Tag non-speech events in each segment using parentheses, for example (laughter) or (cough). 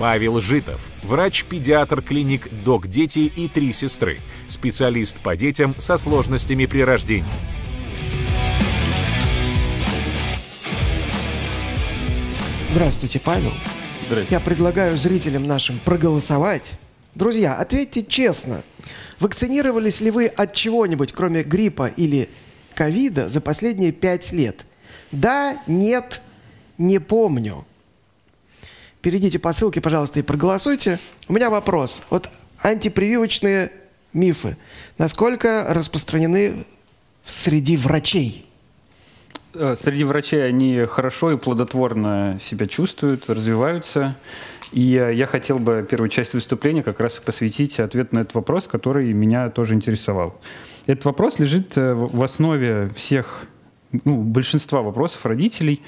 Павел Житов, врач-педиатр клиник «Док Дети» и «Три сестры», специалист по детям со сложностями при рождении. Здравствуйте, Павел. Здравствуйте. Я предлагаю зрителям нашим проголосовать. Друзья, ответьте честно. Вакцинировались ли вы от чего-нибудь, кроме гриппа или ковида, за последние пять лет? Да, нет, не помню. Перейдите по ссылке, пожалуйста, и проголосуйте. У меня вопрос. Вот антипрививочные мифы. Насколько распространены среди врачей? Э, Среди врачей они хорошо и плодотворно себя чувствуют, развиваются. И я хотел бы первую часть выступления как раз и посвятить ответ на этот вопрос, который меня тоже интересовал. Этот вопрос лежит э, в основе всех, ну, большинства вопросов родителей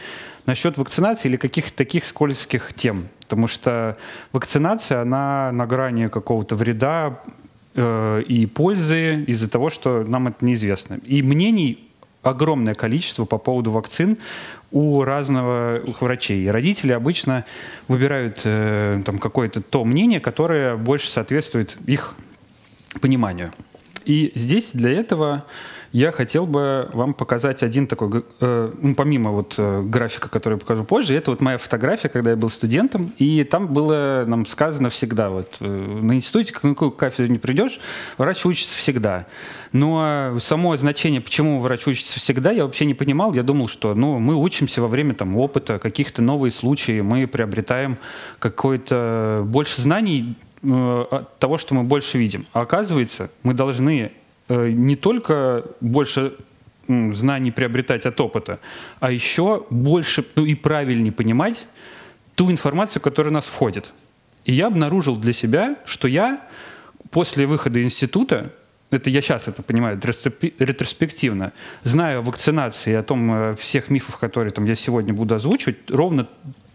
насчет вакцинации или каких-то таких скользких тем. Потому что вакцинация, она на грани какого-то вреда э, и пользы из-за того, что нам это неизвестно. И мнений огромное количество по поводу вакцин у разного у врачей. И родители обычно выбирают э, там какое-то то мнение, которое больше соответствует их пониманию. И здесь для этого я хотел бы вам показать один такой, э, ну, помимо вот э, графика, который я покажу позже, это вот моя фотография, когда я был студентом, и там было нам сказано всегда, вот э, на институте, к какую кафедру не придешь, врач учится всегда. Но само значение, почему врач учится всегда, я вообще не понимал. Я думал, что ну, мы учимся во время там, опыта, каких-то новые случаи, мы приобретаем какое-то больше знаний э, от того, что мы больше видим. А оказывается, мы должны не только больше знаний приобретать от опыта, а еще больше ну, и правильнее понимать ту информацию, которая в нас входит. И я обнаружил для себя, что я после выхода института, это я сейчас это понимаю ретроспе- ретроспективно, знаю о вакцинации о том э, всех мифах, которые там, я сегодня буду озвучивать, ровно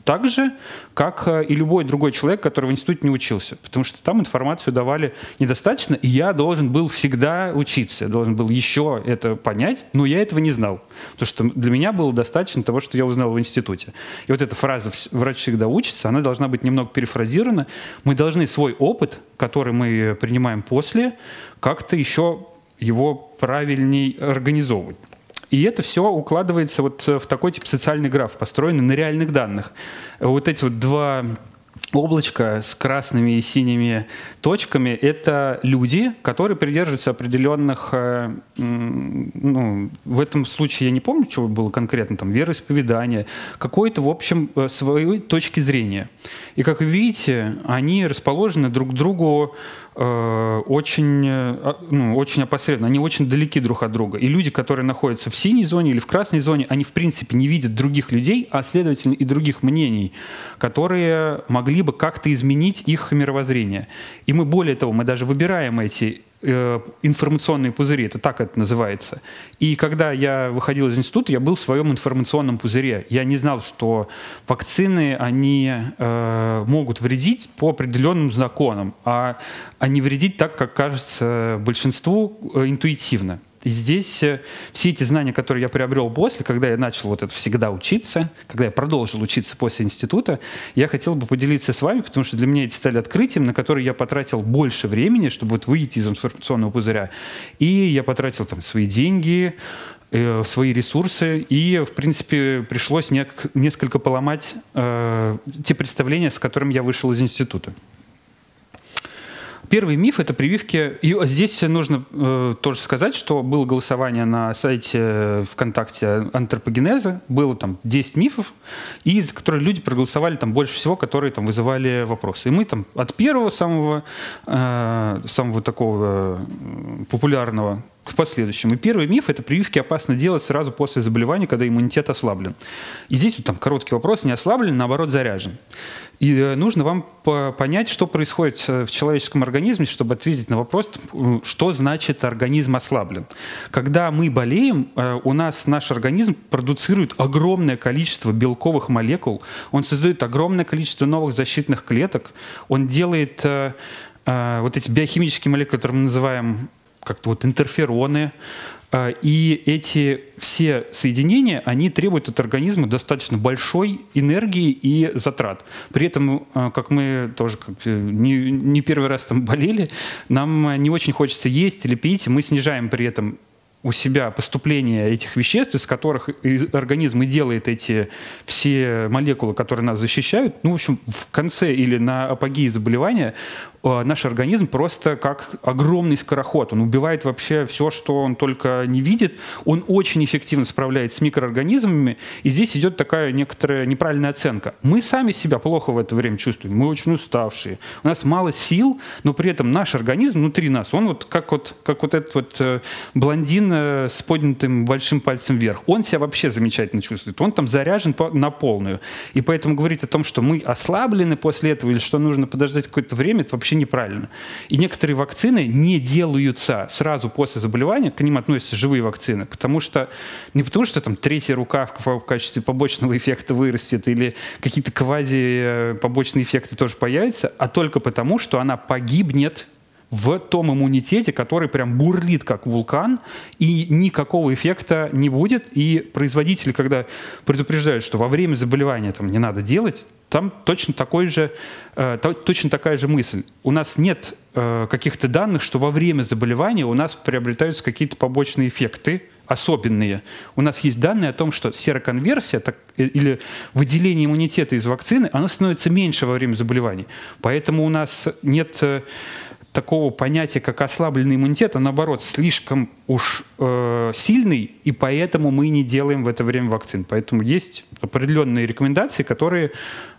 так же, как э, и любой другой человек, который в институте не учился. Потому что там информацию давали недостаточно, и я должен был всегда учиться. Я должен был еще это понять, но я этого не знал. Потому что для меня было достаточно того, что я узнал в институте. И вот эта фраза «вс- «врач всегда учится», она должна быть немного перефразирована. Мы должны свой опыт, который мы принимаем после, как-то еще его правильней организовывать. И это все укладывается вот в такой тип социальный граф, построенный на реальных данных. Вот эти вот два облачка с красными и синими точками – это люди, которые придерживаются определенных, э, ну, в этом случае я не помню, что было конкретно, там, вероисповедания, какой-то, в общем, э, своей точки зрения. И, как вы видите, они расположены друг к другу э, очень, э, ну, очень опосредованно, они очень далеки друг от друга. И люди, которые находятся в синей зоне или в красной зоне, они в принципе не видят других людей, а следовательно и других мнений, которые могли бы как-то изменить их мировоззрение. И мы более того, мы даже выбираем эти э, информационные пузыри, это так это называется. И когда я выходил из института, я был в своем информационном пузыре. Я не знал, что вакцины, они э, могут вредить по определенным законам, а, а не вредить так, как кажется большинству э, интуитивно. И здесь э, все эти знания, которые я приобрел после, когда я начал вот это всегда учиться, когда я продолжил учиться после института, я хотел бы поделиться с вами, потому что для меня эти стали открытием, на которые я потратил больше времени, чтобы вот выйти из информационного пузыря. И я потратил там свои деньги, э, свои ресурсы, и, в принципе, пришлось несколько поломать э, те представления, с которыми я вышел из института. Первый миф – это прививки. И здесь нужно э, тоже сказать, что было голосование на сайте ВКонтакте антропогенеза. Было там 10 мифов, и за которые люди проголосовали там больше всего, которые там вызывали вопросы. И мы там от первого самого, э, самого такого э, популярного к последующему. И первый миф – это прививки опасно делать сразу после заболевания, когда иммунитет ослаблен. И здесь вот там короткий вопрос, не ослаблен, наоборот заряжен. И э, нужно вам по- понять, что происходит э, в человеческом организме, чтобы ответить на вопрос, что значит организм ослаблен. Когда мы болеем, э, у нас наш организм продуцирует огромное количество белковых молекул, он создает огромное количество новых защитных клеток, он делает вот эти биохимические молекулы, которые мы называем как-то вот интерфероны, А, и эти все соединения, они требуют от организма достаточно большой энергии и затрат. При этом, а, как мы тоже как, не, не первый раз там (laughs) болели, нам не очень хочется есть или пить, мы снижаем при этом у себя поступление этих веществ, из которых организм и делает эти все молекулы, которые нас защищают, ну, в общем, в конце или на апогее заболевания наш организм просто как огромный скороход. Он убивает вообще все, что он только не видит. Он очень эффективно справляется с микроорганизмами. И здесь идет такая некоторая неправильная оценка. Мы сами себя плохо в это время чувствуем. Мы очень уставшие. У нас мало сил, но при этом наш организм внутри нас, он вот как вот, как вот этот вот э, блондин э, с поднятым большим пальцем вверх. Он себя вообще замечательно чувствует. Он там заряжен на полную. И поэтому говорить о том, что мы ослаблены после этого или что нужно подождать какое-то время, это вообще неправильно. И некоторые вакцины не делаются сразу после заболевания, к ним относятся живые вакцины, потому что не потому что там третья рука в, качестве побочного эффекта вырастет или какие-то квази э, побочные эффекты тоже появятся, а только потому, что она погибнет в том иммунитете, который прям бурлит как вулкан, и никакого эффекта не будет. И производители, когда предупреждают, что во время заболевания там не надо делать, там точно, такой же, э, точно такая же мысль. У нас нет э, каких-то данных, что во время заболевания у нас приобретаются какие-то побочные эффекты, особенные. У нас есть данные о том, что сероконверсия так, э, или выделение иммунитета из вакцины, оно становится меньше во время заболеваний. Поэтому у нас нет э, такого понятия, как ослабленный иммунитет, а наоборот слишком уж э, сильный, и поэтому мы не делаем в это время вакцин. Поэтому есть определенные рекомендации, которые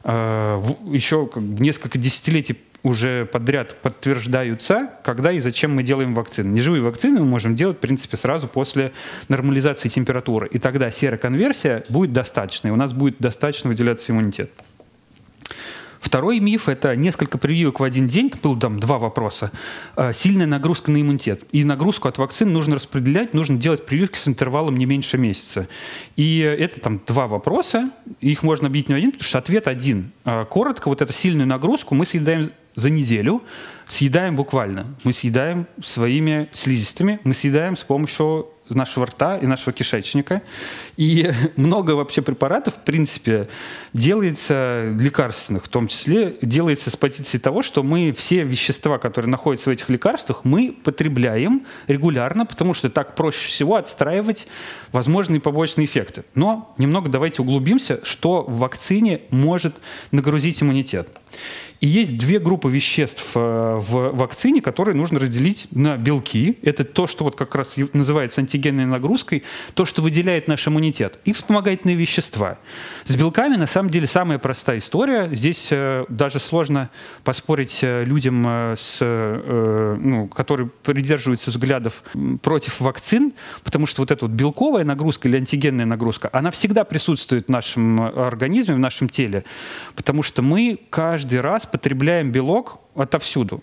э, еще несколько десятилетий уже подряд подтверждаются, когда и зачем мы делаем вакцины. Неживые вакцины мы можем делать, в принципе, сразу после нормализации температуры. И тогда сероконверсия будет достаточной, у нас будет достаточно выделяться иммунитет. Второй миф – это несколько прививок в один день. Было там два вопроса. Э, сильная нагрузка на иммунитет. И нагрузку от вакцин нужно распределять, нужно делать прививки с интервалом не меньше месяца. И это там два вопроса. Их можно объединить в один, потому что ответ один. Э, коротко, вот эту сильную нагрузку мы съедаем за неделю, съедаем буквально. Мы съедаем своими слизистыми, мы съедаем с помощью нашего рта и нашего кишечника. И (laughs) много вообще препаратов, в принципе, делается лекарственных, в том числе делается с позиции того, что мы все вещества, которые находятся в этих лекарствах, мы потребляем регулярно, потому что так проще всего отстраивать возможные побочные эффекты. Но немного давайте углубимся, что в вакцине может нагрузить иммунитет. И есть две группы веществ э, в вакцине, которые нужно разделить на белки. Это то, что вот как раз называется антигенной нагрузкой, то, что выделяет наш иммунитет, и вспомогательные вещества. С белками, на самом деле, самая простая история. Здесь э, даже сложно поспорить э, людям, с, ну, которые придерживаются взглядов против вакцин, потому что вот эта вот белковая нагрузка или антигенная нагрузка, она всегда присутствует в нашем организме, в нашем теле, потому что мы каждый раз потребляем белок отовсюду.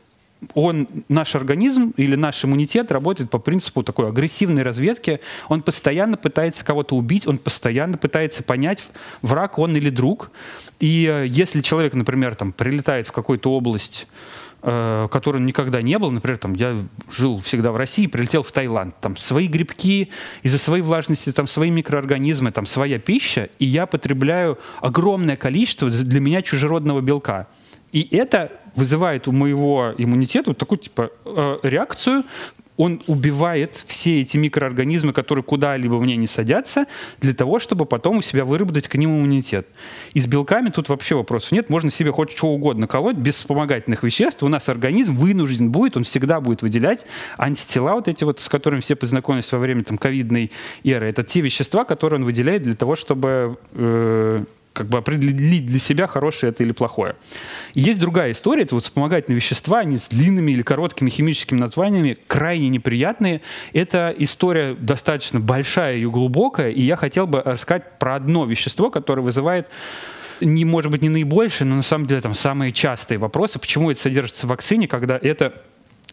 Он, наш организм или наш иммунитет работает по принципу такой агрессивной разведки. Он постоянно пытается кого-то убить, он постоянно пытается понять, враг он или друг. И э, если человек, например, там, прилетает в какую-то область, э, которой он никогда не был. Например, там, я жил всегда в России, прилетел в Таиланд. Там свои грибки, из-за своей влажности, там свои микроорганизмы, там своя пища, и я потребляю огромное количество для меня чужеродного белка. И это вызывает у моего иммунитета вот такую типа э, реакцию, он убивает все эти микроорганизмы, которые куда-либо мне не садятся, для того, чтобы потом у себя выработать к ним иммунитет. И с белками тут вообще вопросов нет. Можно себе хоть что угодно колоть без вспомогательных веществ. У нас организм вынужден будет, он всегда будет выделять антитела вот эти вот, с которыми все познакомились во время там ковидной эры. Это те вещества, которые он выделяет для того, чтобы э, как бы определить для себя, хорошее это или плохое. Есть другая история, это вот вспомогательные вещества, они с длинными или короткими химическими названиями, крайне неприятные. Это история достаточно большая и глубокая, и я хотел бы рассказать про одно вещество, которое вызывает не, может быть, не наибольшие, но на самом деле там самые частые вопросы, почему это содержится в вакцине, когда это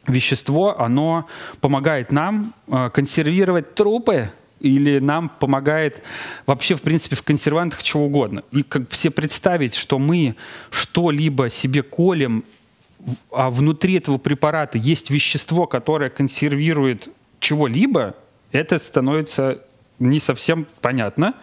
вещество, оно помогает нам э, консервировать трупы или нам помогает вообще, в принципе, в консервантах чего угодно. И как все представить, что мы что-либо себе колем, а внутри этого препарата есть вещество, которое консервирует чего-либо, это становится не совсем понятно.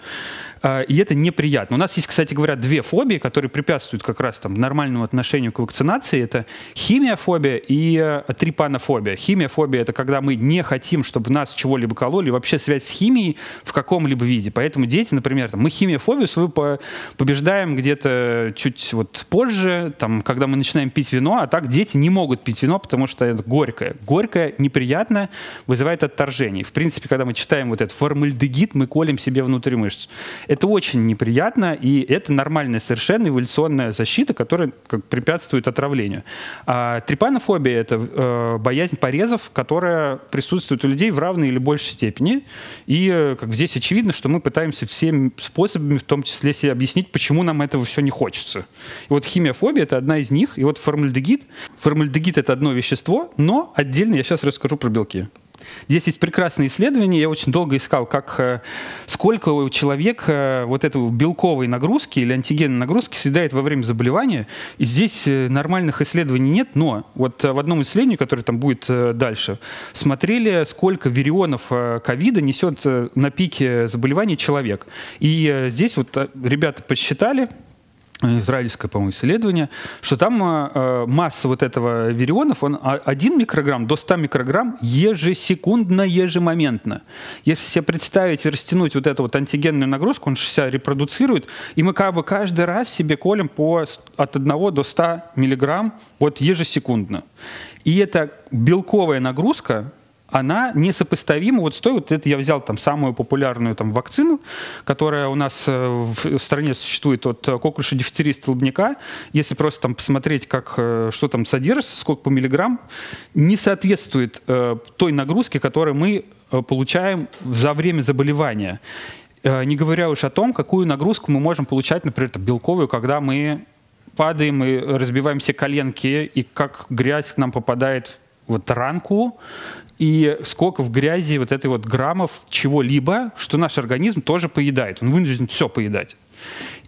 А, и это неприятно. У нас есть, кстати говоря, две фобии, которые препятствуют как раз там нормальному отношению к вакцинации. Это химиофобия и э, трипанофобия. Химиофобия — это когда мы не хотим, чтобы нас чего-либо кололи, вообще связь с химией в каком-либо виде. Поэтому дети, например, там, мы химиофобию свою побеждаем где-то чуть вот позже, там, когда мы начинаем пить вино, а так дети не могут пить вино, потому что это горькое. Горькое, неприятно, вызывает отторжение. В принципе, когда мы читаем вот этот формальдегид, мы колем себе внутрь мышц. Это очень неприятно, и это нормальная совершенно эволюционная защита, которая как, препятствует отравлению. А трипанофобия — это э, боязнь порезов, которая присутствует у людей в равной или большей степени. И э, как здесь очевидно, что мы пытаемся всеми способами, в том числе себе объяснить, почему нам этого все не хочется. И вот химиофобия — это одна из них. И вот формальдегид. Формальдегид — это одно вещество, но отдельно я сейчас расскажу про белки. Здесь есть прекрасные исследования. Я очень долго искал, как, э, сколько у человека вот этой белковой нагрузки или антигенной нагрузки съедает во время заболевания. И здесь э, нормальных исследований нет, но вот в одном исследовании, которое там будет э, дальше, смотрели, сколько вирионов ковида несет на пике заболевания человек. И здесь вот ребята посчитали, израильское, по-моему, исследование, что там э, масса вот этого вирионов, он 1 микрограмм до 100 микрограмм ежесекундно, ежемоментно. Если себе представить и растянуть вот эту вот антигенную нагрузку, он себя репродуцирует, и мы как бы каждый раз себе колем по, от 1 до 100 миллиграмм вот ежесекундно. И эта белковая нагрузка, она несопоставима вот с той, вот это я взял там самую популярную там вакцину, которая у нас э, в стране существует от коклюша, дифтерии, столбняка. Если просто там посмотреть, как, э, что там содержится, сколько по миллиграмм, не соответствует э, той нагрузке, которую мы получаем за время заболевания. Не говоря уж о том, какую нагрузку мы можем получать, например, белковую, когда мы падаем и разбиваем все коленки, и как грязь к нам попадает вот ранку, и сколько в грязи вот этой вот граммов чего-либо, что наш организм тоже поедает. Он вынужден все поедать.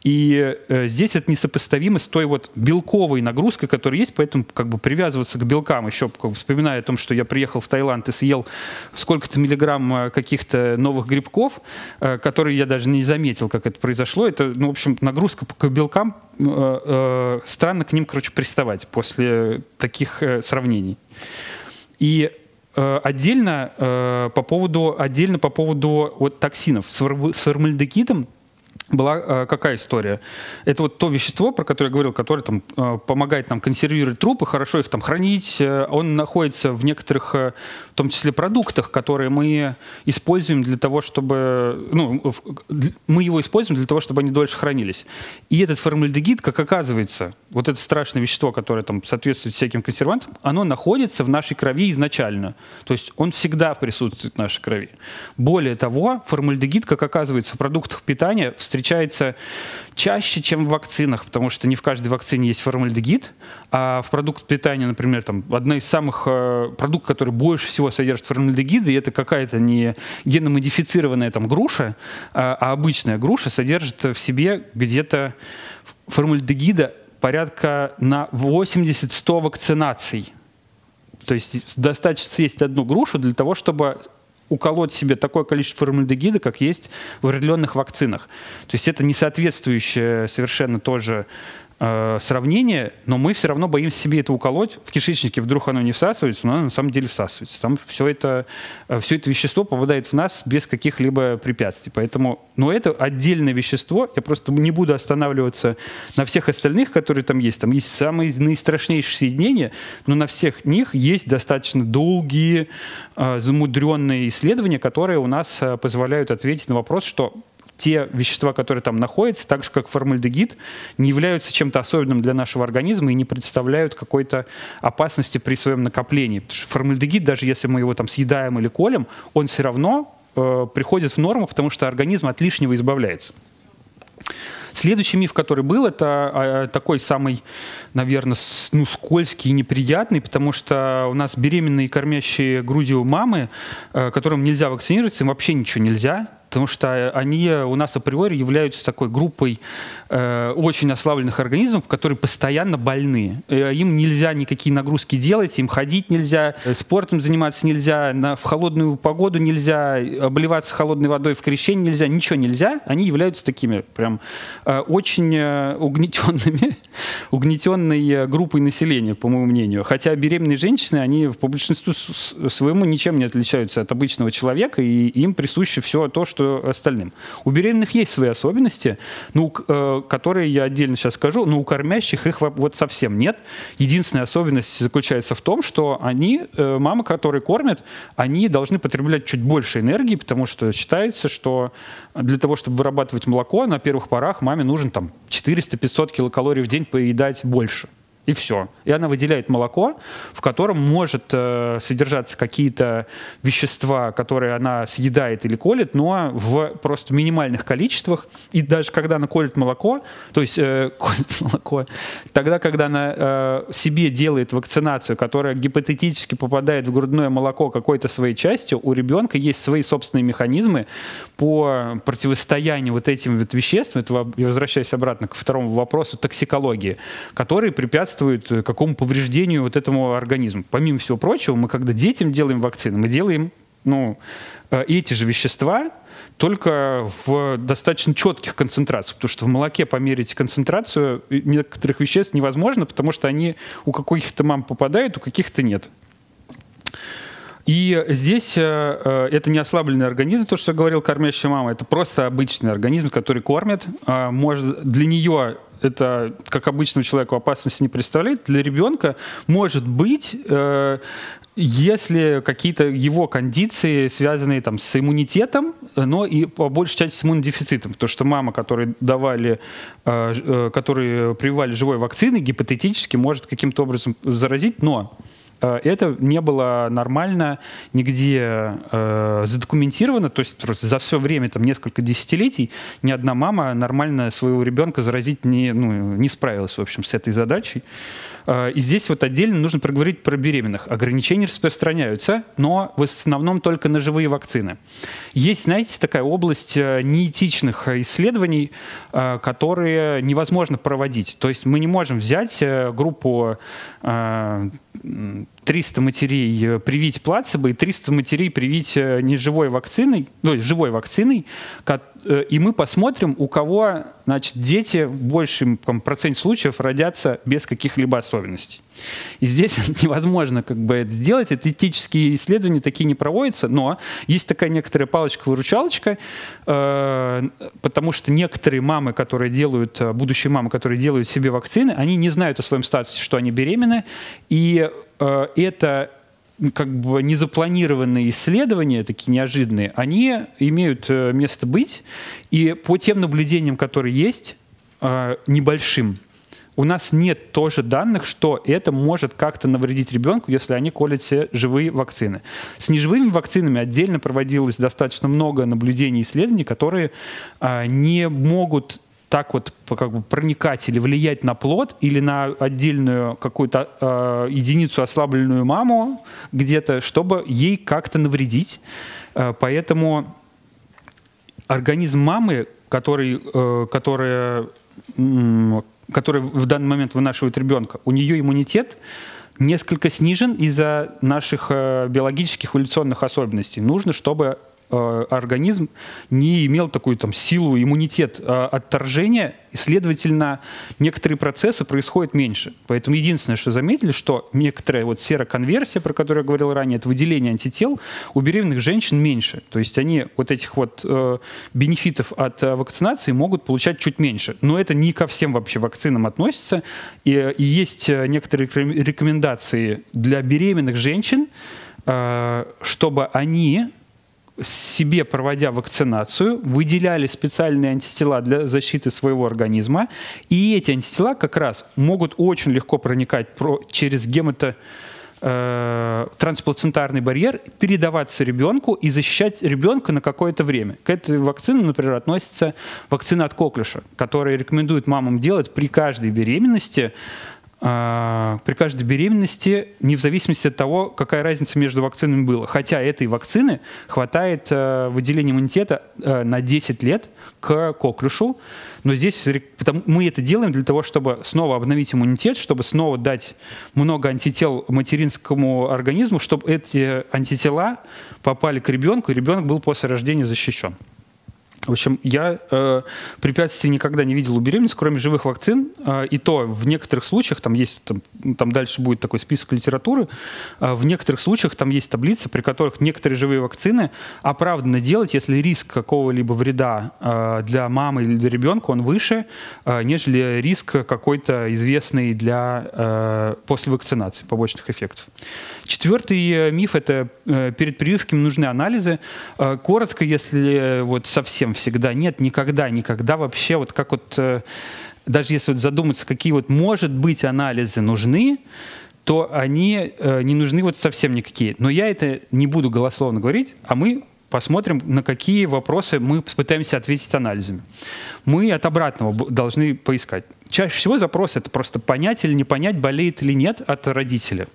И э, здесь это несопоставимо с той вот белковой нагрузкой, которая есть, поэтому как бы привязываться к белкам, еще как, вспоминая о том, что я приехал в Таиланд и съел сколько-то миллиграмм э, каких-то новых грибков, э, которые я даже не заметил, как это произошло. Это, ну, в общем, нагрузка к белкам, э, э, странно к ним, короче, приставать после таких э, сравнений. И отдельно э, по поводу отдельно по поводу вот токсинов с формальдегидом была э, какая история? Это вот то вещество, про которое я говорил, которое там э, помогает нам консервировать трупы, хорошо их там хранить. Э, он находится в некоторых, э, в том числе продуктах, которые мы используем для того, чтобы, ну, в, мы его используем для того, чтобы они дольше хранились. И этот формальдегид, как оказывается, вот это страшное вещество, которое там соответствует всяким консервантам, оно находится в нашей крови изначально. То есть он всегда присутствует в нашей крови. Более того, формальдегид, как оказывается, в продуктах питания встречается встречается чаще, чем в вакцинах, потому что не в каждой вакцине есть формальдегид, а в продукт питания, например, там, одна из самых э, продуктов, который больше всего содержит формальдегиды, это какая-то не геномодифицированная там груша, а, а обычная груша содержит в себе где-то формальдегида порядка на 80-100 вакцинаций. То есть достаточно съесть одну грушу для того, чтобы уколоть себе такое количество формальдегида, как есть в определенных вакцинах. То есть это не соответствующее совершенно тоже э, сравнение, но мы все равно боимся себе это уколоть. В кишечнике вдруг оно не всасывается, но оно на самом деле всасывается. Там все это, э, все это вещество попадает в нас без каких-либо препятствий. Поэтому, но это отдельное вещество. Я просто не буду останавливаться на всех остальных, которые там есть. Там есть самые наистрашнейшие соединения, но на всех них есть достаточно долгие, э, замудренные исследования, которые у нас э, позволяют ответить на вопрос, что те вещества, которые там находятся, так же как формальдегид, не являются чем-то особенным для нашего организма и не представляют какой-то опасности при своем накоплении. Потому что формальдегид, даже если мы его там съедаем или колем, он все равно э, приходит в норму, потому что организм от лишнего избавляется. Следующий миф, который был, это а, такой самый, наверное, ну, скользкий и неприятный, потому что у нас беременные кормящие грудью мамы, э, которым нельзя вакцинироваться, им вообще ничего нельзя, потому что они у нас априори являются такой группой э, очень ослабленных организмов, которые постоянно больны. Э, им нельзя никакие нагрузки делать, им ходить нельзя, э, спортом заниматься нельзя, на, в холодную погоду нельзя, обливаться холодной водой в крещение нельзя, ничего нельзя. Они являются такими прям э, очень э, угнетенными, (laughs) угнетенной группой населения, по моему мнению. Хотя беременные женщины, они по большинству своему ничем не отличаются от обычного человека, и им присуще все то, что остальным. У беременных есть свои особенности, ну, э, которые я отдельно сейчас скажу, но у кормящих их вот совсем нет. Единственная особенность заключается в том, что они, э, мамы, которые кормят, они должны потреблять чуть больше энергии, потому что считается, что для того, чтобы вырабатывать молоко, на первых порах маме нужен там 400-500 килокалорий в день поедать больше и все. И она выделяет молоко, в котором может э, содержаться какие-то вещества, которые она съедает или колет, но в просто минимальных количествах. И даже когда она колет молоко, то есть э, (laughs) колет молоко, тогда, когда она э, себе делает вакцинацию, которая гипотетически попадает в грудное молоко какой-то своей частью, у ребенка есть свои собственные механизмы по противостоянию вот этим вот веществам, это я возвращаюсь обратно к второму вопросу, токсикологии, которые препятствуют препятствует э, какому повреждению вот этому организму. Помимо всего прочего, мы когда детям делаем вакцины, мы делаем ну, э, эти же вещества, только в достаточно четких концентрациях, потому что в молоке померить концентрацию некоторых веществ невозможно, потому что они у каких-то мам попадают, у каких-то нет. И здесь э, это не ослабленный организм, то, что говорил кормящая мама, это просто обычный организм, который кормит. Э, может, для нее это, как обычному человеку, опасности не представляет. Для ребенка может быть э, если какие-то его кондиции, связанные там, с иммунитетом, но и по большей части с иммунодефицитом, потому что мама, которой давали, э, э, которые прививали живой вакцины, гипотетически может каким-то образом заразить, но это не было нормально нигде э, задокументировано, то есть просто за все время, там, несколько десятилетий, ни одна мама нормально своего ребенка заразить не, ну, не справилась, в общем, с этой задачей. Э, и здесь вот отдельно нужно проговорить про беременных. Ограничения распространяются, но в основном только на живые вакцины. Есть, знаете, такая область э, неэтичных исследований, которые невозможно проводить. То есть мы не можем взять группу 300 матерей э, привить плацебо и 300 матерей привить э, неживой вакциной, ну, живой вакциной, э, и мы посмотрим, у кого значит, дети в большем проценте случаев родятся без каких-либо особенностей. И здесь (laughs) невозможно как бы это сделать, этические исследования такие не проводятся, но есть такая некоторая палочка-выручалочка, э, потому что некоторые мамы, которые делают, будущие мамы, которые делают себе вакцины, они не знают о своем статусе, что они беременны, и это как бы незапланированные исследования, такие неожиданные, они имеют э, место быть. И по тем наблюдениям, которые есть, э, небольшим, у нас нет тоже данных, что это может как-то навредить ребенку, если они колят все живые вакцины. С неживыми вакцинами отдельно проводилось достаточно много наблюдений и исследований, которые не могут так вот как бы проникать или влиять на плод или на отдельную какую-то э, единицу ослабленную маму где-то, чтобы ей как-то навредить. Э, поэтому организм мамы, который, э, которая, э, который в данный момент вынашивает ребенка, у нее иммунитет несколько снижен из-за наших э, биологических эволюционных особенностей. Нужно, чтобы организм не имел такую там силу, иммунитет э, отторжения, и, следовательно, некоторые процессы происходят меньше. Поэтому единственное, что заметили, что некоторая вот сероконверсия, про которую я говорил ранее, это выделение антител у беременных женщин меньше. То есть они вот этих вот э, бенефитов от э, вакцинации могут получать чуть меньше. Но это не ко всем вообще вакцинам относится. И, и есть некоторые рекомендации для беременных женщин, э, чтобы они себе, проводя вакцинацию, выделяли специальные антитела для защиты своего организма. И эти антитела как раз могут очень легко проникать через гемато э, трансплацентарный барьер, передаваться ребенку и защищать ребенка на какое-то время. К этой вакцине, например, относится вакцина от коклюша, которая рекомендует мамам делать при каждой беременности при каждой беременности, не в зависимости от того, какая разница между вакцинами была. Хотя этой вакцины хватает э, выделения иммунитета э, на 10 лет к коклюшу, но здесь мы это делаем для того, чтобы снова обновить иммунитет, чтобы снова дать много антител материнскому организму, чтобы эти антитела попали к ребенку, и ребенок был после рождения защищен. В общем, я э, препятствий никогда не видел у беременности, кроме живых вакцин. Э, и то в некоторых случаях, там есть, там, там дальше будет такой список литературы, э, в некоторых случаях там есть таблицы, при которых некоторые живые вакцины оправданно делать, если риск какого-либо вреда э, для мамы или для ребенка, он выше, э, нежели риск какой-то известный для э, после вакцинации побочных эффектов. Четвертый э, миф – это э, перед прививками нужны анализы. Э, коротко, если вот совсем всегда нет, никогда, никогда вообще, вот как вот, даже если вот задуматься, какие вот, может быть, анализы нужны, то они не нужны вот совсем никакие. Но я это не буду голословно говорить, а мы посмотрим, на какие вопросы мы попытаемся ответить анализами. Мы от обратного должны поискать. Чаще всего запрос это просто понять или не понять, болеет или нет от родителя.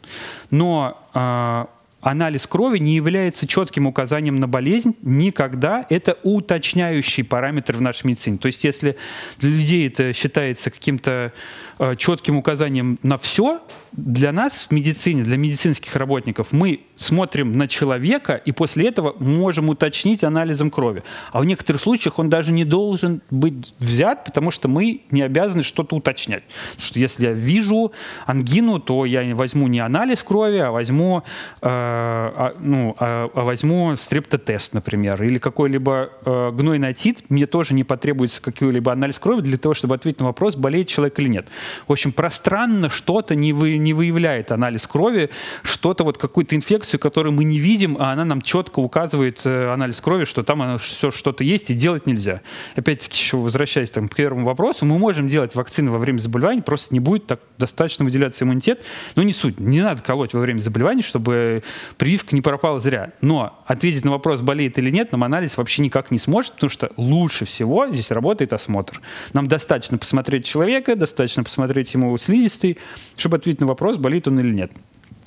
Но э, анализ крови не является четким указанием на болезнь никогда. Это уточняющий параметр в нашей медицине. То есть если для людей это считается каким-то э, четким указанием на все, для нас в медицине, для медицинских работников, мы смотрим на человека и после этого можем уточнить анализом крови. А в некоторых случаях он даже не должен быть взят, потому что мы не обязаны что-то уточнять. Потому что если я вижу ангину, то я возьму не анализ крови, а возьму, э, а, ну, а, а возьму стрептотест, например, или какой-либо э, гнойный отит. Мне тоже не потребуется какой-либо анализ крови для того, чтобы ответить на вопрос, болеет человек или нет. В общем, пространно что-то не, вы, не выявляет анализ крови, что-то вот какую-то инфекцию, которую мы не видим, а она нам четко указывает э, анализ крови, что там все что-то есть и делать нельзя. Опять-таки, возвращаясь там, к первому вопросу, мы можем делать вакцины во время заболевания, просто не будет так достаточно выделяться иммунитет. Но не суть, не надо колоть во время заболевания, чтобы прививка не пропала зря. Но ответить на вопрос, болеет или нет, нам анализ вообще никак не сможет, потому что лучше всего здесь работает осмотр. Нам достаточно посмотреть человека, достаточно посмотреть ему слизистый, чтобы ответить на вопрос, болит он или нет.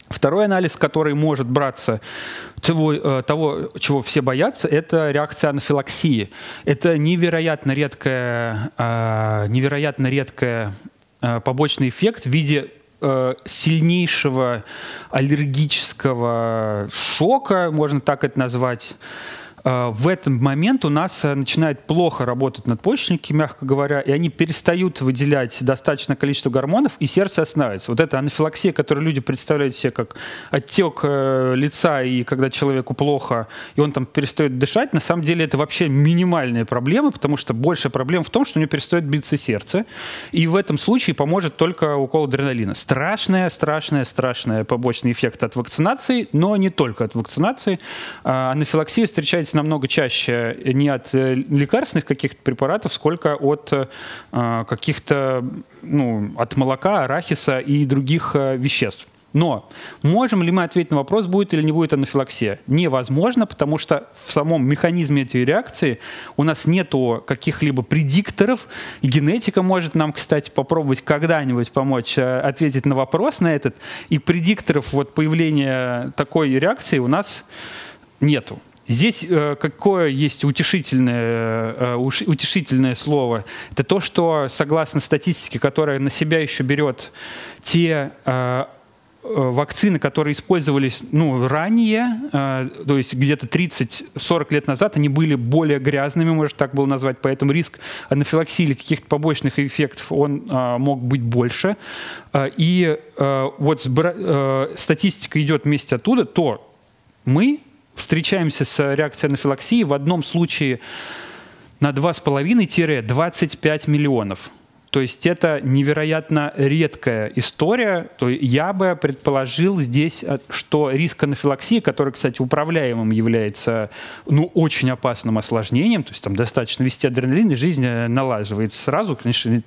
Второй анализ, который может браться того, э, того, чего все боятся, это реакция анафилаксии. Это невероятно редкая, э, невероятно редкая э, побочный эффект в виде сильнейшего аллергического шока, можно так это назвать, в этот момент у нас э, начинает плохо работать надпочечники, мягко говоря, и они перестают выделять достаточное количество гормонов, и сердце останавливается. Вот эта анафилаксия, которую люди представляют себе как отек э, лица, и когда человеку плохо, и он там перестает дышать, на самом деле это вообще минимальная проблема, потому что больше проблем в том, что у него перестает биться сердце, и в этом случае поможет только укол адреналина. Страшная, страшная, страшная побочный эффект от вакцинации, но не только от вакцинации. Анафилаксия встречается зависеть намного чаще не от э, лекарственных каких-то препаратов, сколько от э, каких-то, ну, от молока, арахиса и других э, веществ. Но можем ли мы ответить на вопрос, будет или не будет анафилаксия? Невозможно, потому что в самом механизме этой реакции у нас нет каких-либо предикторов, и генетика может нам, кстати, попробовать когда-нибудь помочь ответить на вопрос на этот, и предикторов вот появления такой реакции у нас нету. Здесь э, какое есть утешительное, э, утешительное слово? Это то, что, согласно статистике, которая на себя еще берет те э, вакцины, которые использовались ну, ранее, э, то есть где-то 30-40 лет назад, они были более грязными, можно так было назвать, поэтому риск анафилаксии или каких-то побочных эффектов, он э, мог быть больше. Э, и э, вот э, статистика идет вместе оттуда, то мы встречаемся с реакцией анафилаксии в одном случае на 2,5-25 миллионов. То есть это невероятно редкая история. То я бы предположил здесь, э, что риск анафилаксии, который, кстати, управляемым является ну, очень опасным осложнением, то есть там достаточно вести адреналин, и жизнь э, налаживается сразу. Конечно,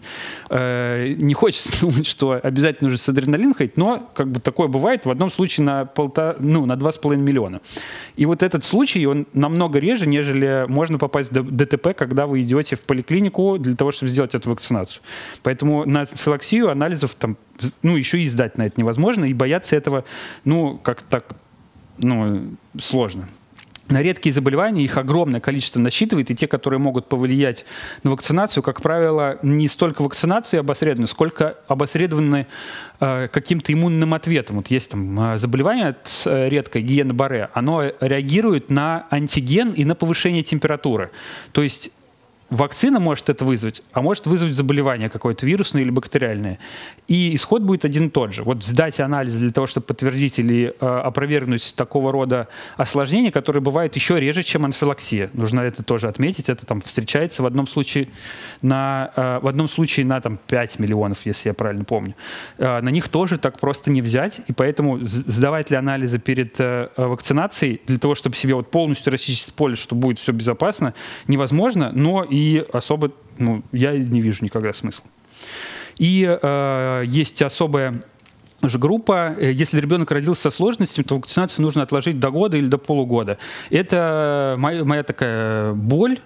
э, не хочется (laughs) думать, что обязательно нужно с адреналином ходить, но как бы такое бывает в одном случае на, полтора, ну, на 2,5 миллиона. И вот этот случай, он намного реже, нежели можно попасть в ДТП, когда вы идете в поликлинику для того, чтобы сделать эту вакцинацию. Поэтому на анфилаксию анализов там, ну, еще и сдать на это невозможно, и бояться этого, ну, как так, ну, сложно на редкие заболевания их огромное количество насчитывает, и те, которые могут повлиять на вакцинацию, как правило, не столько вакцинации обосредованы, сколько обосредованы э, каким-то иммунным ответом. Вот есть там э, заболевание э, редкой гиены Барре, оно реагирует на антиген и на повышение температуры. То есть вакцина может это вызвать, а может вызвать заболевание какое-то вирусное или бактериальное. И исход будет один и тот же. Вот сдать анализ для того, чтобы подтвердить или э, опровергнуть такого рода осложнения, которые бывают еще реже, чем анфилаксия. Нужно это тоже отметить. Это там встречается в одном случае на, э, в одном случае на там, 5 миллионов, если я правильно помню. Э, на них тоже так просто не взять, и поэтому сдавать ли анализы перед э, вакцинацией для того, чтобы себе вот полностью расчистить поле, что будет все безопасно, невозможно, но и особо ну, я не вижу никогда смысла. И э, есть особая же группа, э, если ребенок родился со сложностями, то вакцинацию нужно отложить до года или до полугода. Это моя, моя такая боль,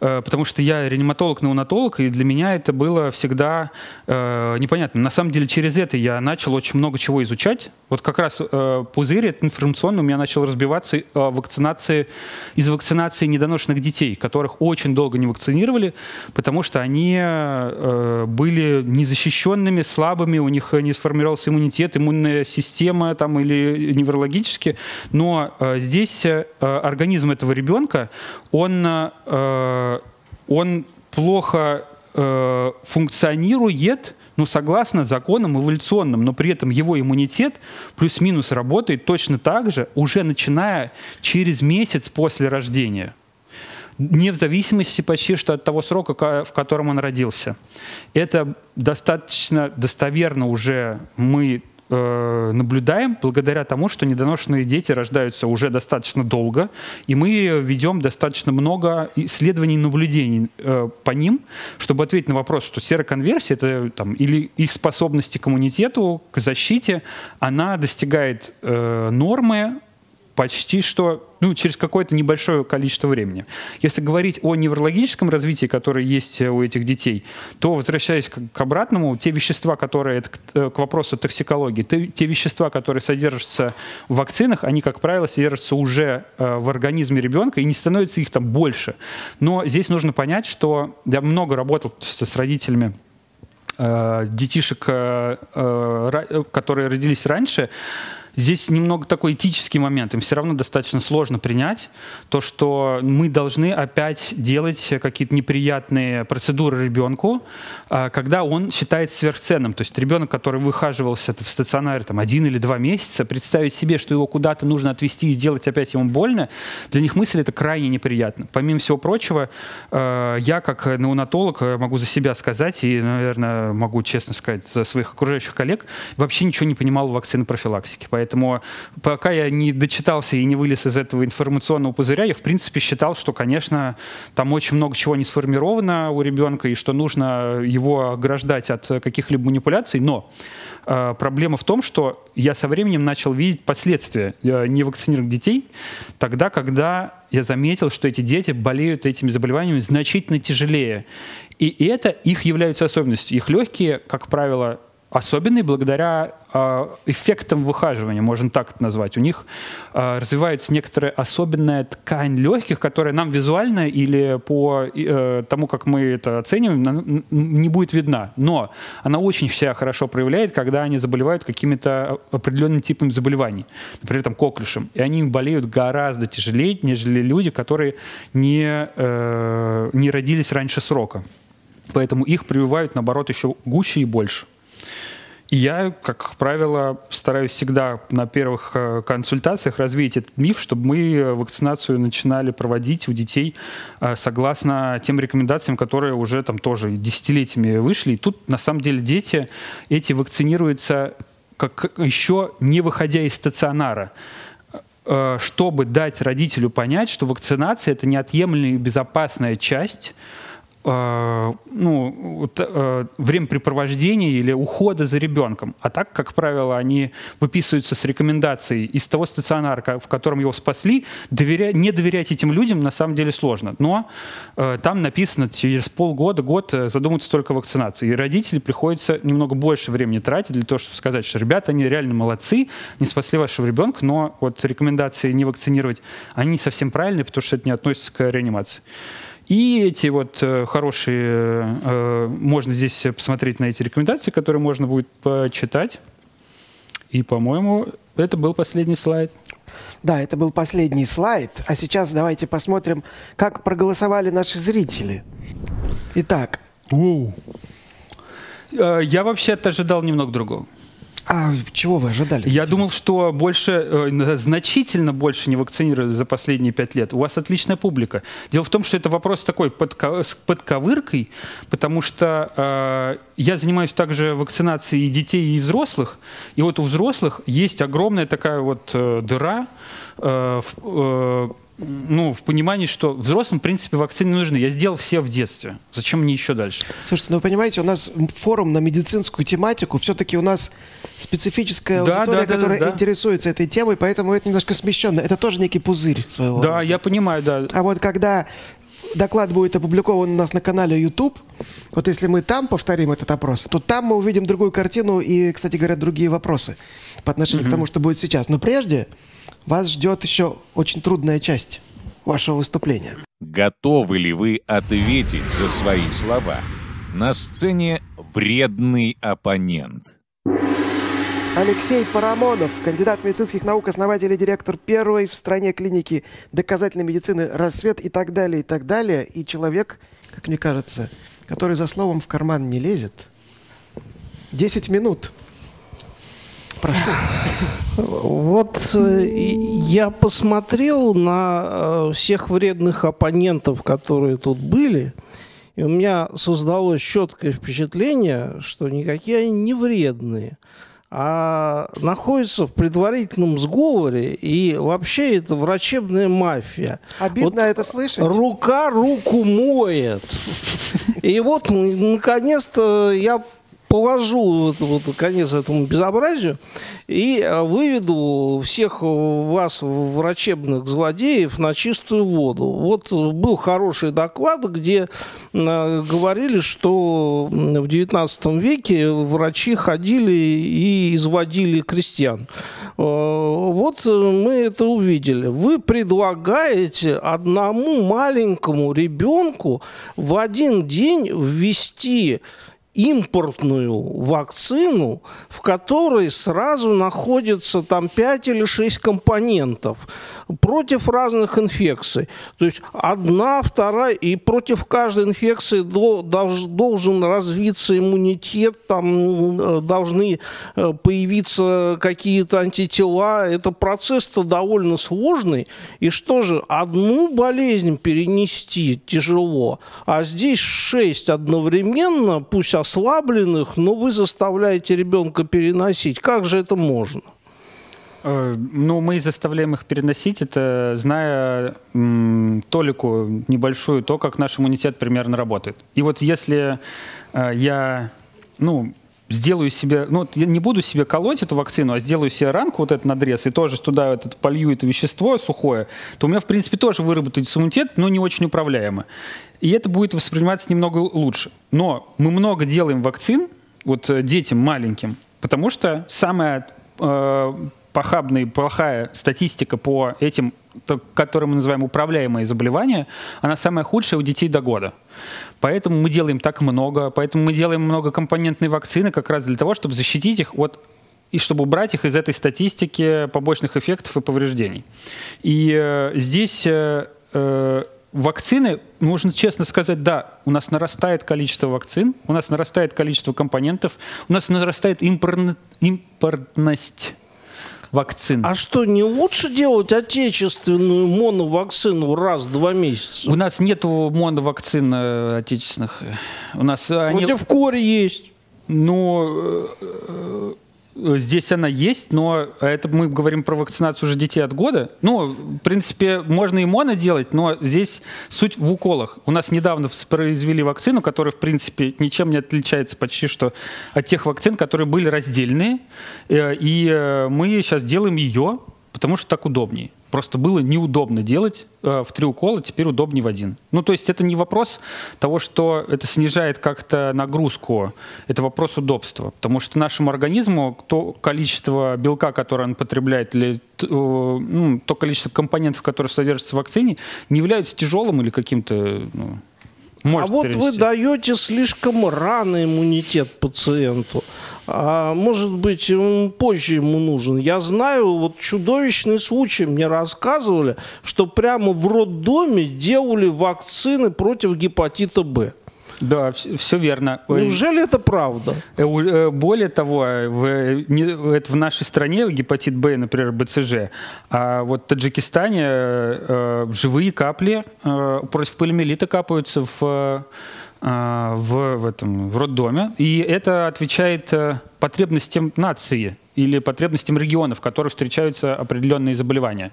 э, потому что я реаниматолог-неонатолог, и для меня это было всегда э, непонятно. На самом деле через это я начал очень много чего изучать. Вот как раз э, пузырь этот информационный у меня начал разбиваться э, вакцинации, из вакцинации недоношенных детей, которых очень долго не вакцинировали, потому что они э, были незащищенными, слабыми, у них не сформировался иммунитет, иммунная система там, или неврологически. Но э, здесь э, организм этого ребенка, он, э, он плохо э, функционирует, ну, согласно законам эволюционным, но при этом его иммунитет плюс-минус работает точно так же, уже начиная через месяц после рождения не в зависимости почти что от того срока, в котором он родился. Это достаточно достоверно уже мы Э, наблюдаем благодаря тому, что недоношенные дети рождаются уже достаточно долго, и мы ведем достаточно много исследований и наблюдений э, по ним, чтобы ответить на вопрос, что сероконверсия это, там, или их способности к иммунитету, к защите, она достигает э, нормы почти что ну, через какое-то небольшое количество времени. Если говорить о неврологическом развитии, которое есть у этих детей, то, возвращаясь к, к обратному, те вещества, которые, это к, э, к вопросу токсикологии, те, те вещества, которые содержатся в вакцинах, они, как правило, содержатся уже э, в организме ребенка, и не становится их там больше. Но здесь нужно понять, что я много работал с родителями э, детишек, э, э, которые родились раньше, Здесь немного такой этический момент. Им все равно достаточно сложно принять то, что мы должны опять делать какие-то неприятные процедуры ребенку, а, когда он считает сверхценным. То есть ребенок, который выхаживался в стационаре там, один или два месяца, представить себе, что его куда-то нужно отвезти и сделать опять ему больно, для них мысль это крайне неприятно. Помимо всего прочего, а, я как неонатолог могу за себя сказать и, наверное, могу честно сказать за своих окружающих коллег, вообще ничего не понимал в вакцины профилактики. Поэтому пока я не дочитался и не вылез из этого информационного пузыря, я, в принципе, считал, что, конечно, там очень много чего не сформировано у ребенка, и что нужно его ограждать от каких-либо манипуляций. Но э, проблема в том, что я со временем начал видеть последствия э, невакцинированных детей, тогда, когда я заметил, что эти дети болеют этими заболеваниями значительно тяжелее. И это их является особенностью. Их легкие, как правило, особенные благодаря э, эффектам выхаживания, можно так это назвать. У них э, развивается некоторая особенная ткань легких, которая нам визуально или по э, тому, как мы это оцениваем, не будет видна. Но она очень себя хорошо проявляет, когда они заболевают какими-то определенными типами заболеваний, например, там коклюшем. И они болеют гораздо тяжелее, нежели люди, которые не, э, не родились раньше срока. Поэтому их прививают, наоборот, еще гуще и больше. Я, как правило, стараюсь всегда на первых э, консультациях развеять этот миф, чтобы мы вакцинацию начинали проводить у детей э, согласно тем рекомендациям, которые уже там тоже десятилетиями вышли. И тут, на самом деле, дети эти вакцинируются как еще не выходя из стационара э, чтобы дать родителю понять, что вакцинация – это неотъемлемая и безопасная часть э, ну, вот, э, времяпрепровождения или ухода за ребенком. А так, как правило, они выписываются с рекомендацией из того стационара, в котором его спасли. Доверя... Не доверять этим людям на самом деле сложно. Но э, там написано, через полгода, год э, задуматься только о вакцинации. И родители приходится немного больше времени тратить для того, чтобы сказать, что ребята, они реально молодцы, не спасли вашего ребенка, но вот рекомендации не вакцинировать, они не совсем правильные, потому что это не относится к реанимации. И эти вот э, хорошие, э, можно здесь посмотреть на эти рекомендации, которые можно будет почитать. И, по-моему, это был последний слайд. Да, это был последний слайд. А сейчас давайте посмотрим, как проголосовали наши зрители. Итак. Воу. Э, я вообще-то ожидал немного другого. А чего вы ожидали? Я думал, что больше, э, значительно больше не вакцинировали за последние пять лет. У вас отличная публика. Дело в том, что это вопрос такой под, с подковыркой, потому что э, я занимаюсь также вакцинацией детей, и взрослых. И вот у взрослых есть огромная такая вот э, дыра, э, э, ну, в понимании, что взрослым, в принципе, вакцины не нужны. Я сделал все в детстве. Зачем мне еще дальше? Слушайте, ну, вы понимаете, у нас форум на медицинскую тематику. Все-таки у нас специфическая да, аудитория, да, которая да, да. интересуется этой темой, поэтому это немножко смещенно. Это тоже некий пузырь своего Да, рода. я понимаю, да. А вот когда доклад будет опубликован у нас на канале YouTube. Вот если мы там повторим этот опрос, то там мы увидим другую картину и, кстати говоря, другие вопросы по отношению mm-hmm. к тому, что будет сейчас. Но прежде вас ждет еще очень трудная часть вашего выступления. Готовы ли вы ответить за свои слова? На сцене вредный оппонент. Алексей Парамонов, кандидат медицинских наук, основатель и директор первой в стране клиники доказательной медицины «Рассвет» и так далее, и так далее. И человек, как мне кажется, который за словом в карман не лезет. Десять минут. Прошу. Вот э, я посмотрел на э, всех вредных оппонентов, которые тут были, и у меня создалось четкое впечатление, что никакие они не вредные, а находятся в предварительном сговоре, и вообще это врачебная мафия. Обидно вот это слышать. Рука руку моет. И вот, наконец-то, я положу вот, конец этому безобразию и э, выведу всех вас, врачебных злодеев, на чистую воду. Вот был хороший доклад, где говорили, что в XIX веке врачи ходили и изводили крестьян. Э, вот мы это увидели. Вы предлагаете одному маленькому ребенку в один день ввести импортную вакцину, в которой сразу находится там 5 или 6 компонентов против разных инфекций. То есть одна, вторая, и против каждой инфекции должен развиться иммунитет, там э, должны э, появиться какие-то антитела. Это процесс-то довольно сложный. И что же, одну болезнь перенести тяжело, а здесь 6 одновременно, пусть ослабленных, но вы заставляете ребенка переносить. Как же это можно? Э, ну, мы заставляем их переносить, это зная м, толику небольшую, то, как наш иммунитет примерно работает. И вот если э, я, ну, сделаю себе, ну, я не буду себе колоть эту вакцину, а сделаю себе ранку, вот этот надрез, и тоже туда этот, полью это вещество сухое, то у меня, в принципе, тоже выработается иммунитет, но не очень управляемо. И это будет восприниматься немного лучше. Но мы много делаем вакцин, вот э, детям маленьким, потому что самая э, похабная, плохая статистика по этим, которые мы называем управляемые заболевания, она самая худшая у детей до года. Поэтому мы делаем так много, поэтому мы делаем многокомпонентные вакцины как раз для того, чтобы защитить их от и чтобы убрать их из этой статистики побочных эффектов и повреждений. И э, здесь э, э, вакцины, нужно честно сказать, да, у нас нарастает количество вакцин, у нас нарастает количество компонентов, у нас нарастает импортность вакцин. А что, не лучше делать отечественную моновакцину раз в два месяца? У нас нету моновакцин э, отечественных. У нас они... Против кори есть. Э, Э, здесь она есть, но это мы говорим про вакцинацию уже детей от года. Ну, в принципе, можно и моно делать, но здесь суть в уколах. У нас недавно произвели вакцину, которая, в принципе, ничем не отличается почти что от тех вакцин, которые были раздельные. Э, и э, мы сейчас делаем ее, потому что так удобнее просто было неудобно делать э, в три укола, теперь удобнее в один. Ну, то есть это не вопрос того, что это снижает как-то нагрузку, это вопрос удобства, потому что нашему организму то количество белка, которое он потребляет, или э, ну, то количество компонентов, которые содержатся в вакцине, не является тяжелым или каким-то ну, может а вот перевести. вы даете слишком рано иммунитет пациенту. А, может быть, позже ему нужен. Я знаю, вот чудовищный случай мне рассказывали, что прямо в роддоме делали вакцины против гепатита Б. Да, все, верно. Неужели это правда? Э, э, более того, в, не, это в нашей стране гепатит Б, например, БЦЖ, а вот в Таджикистане э, живые капли э, против полимелита капаются в в, в, этом, в роддоме. И это отвечает э, потребностям нации или потребностям регионов, в которых встречаются определенные заболевания.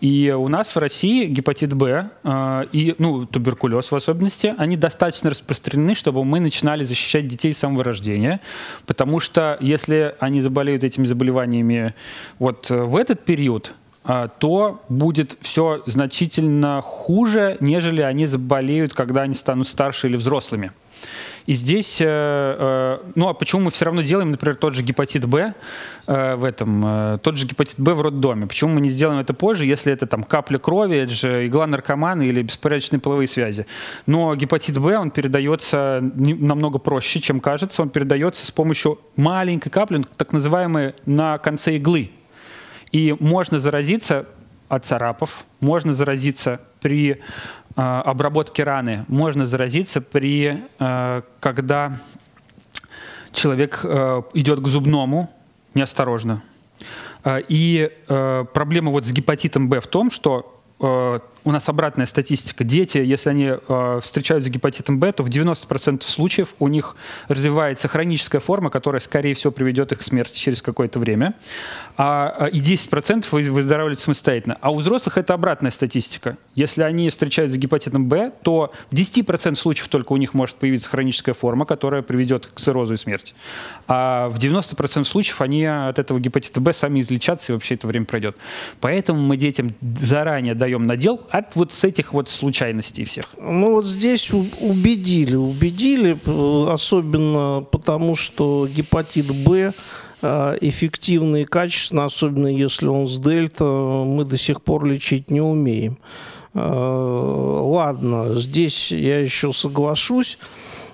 И у нас в России гепатит Б э, и ну, туберкулез в особенности, они достаточно распространены, чтобы мы начинали защищать детей с самого рождения. Потому что если они заболеют этими заболеваниями вот э, в этот период, то будет все значительно хуже, нежели они заболеют, когда они станут старше или взрослыми. И здесь, э, э, ну а почему мы все равно делаем, например, тот же гепатит Б э, в этом, тот же гепатит Б в роддоме? Почему мы не сделаем это позже, если это там капля крови, это же игла наркомана или беспорядочные половые связи? Но гепатит Б, он передается намного проще, чем кажется. Он передается с помощью маленькой капли, так называемой на конце иглы. И можно заразиться от царапов, можно заразиться при э, обработке раны, можно заразиться при, э, когда человек э, идет к зубному неосторожно. Э, и э, проблема вот с гепатитом Б в том, что Э, у нас обратная статистика. Дети, если они э, встречаются с гепатитом Б, то в 90% случаев у них развивается хроническая форма, которая, скорее всего, приведет их к смерти через какое-то время. А, а и 10% выздоравливают самостоятельно. А у взрослых это обратная статистика. Если они встречаются с гепатитом Б, то в 10% случаев только у них может появиться хроническая форма, которая приведет к циррозу и смерти. А в 90% случаев они от этого гепатита Б сами излечатся, и вообще это время пройдет. Поэтому мы детям заранее даем надел от вот с этих вот случайностей всех. Ну вот здесь убедили, убедили, э, особенно потому, что гепатит Б э, эффективно и качественно, особенно если он с дельта, мы до сих пор лечить не умеем. Э, ладно, здесь я еще соглашусь.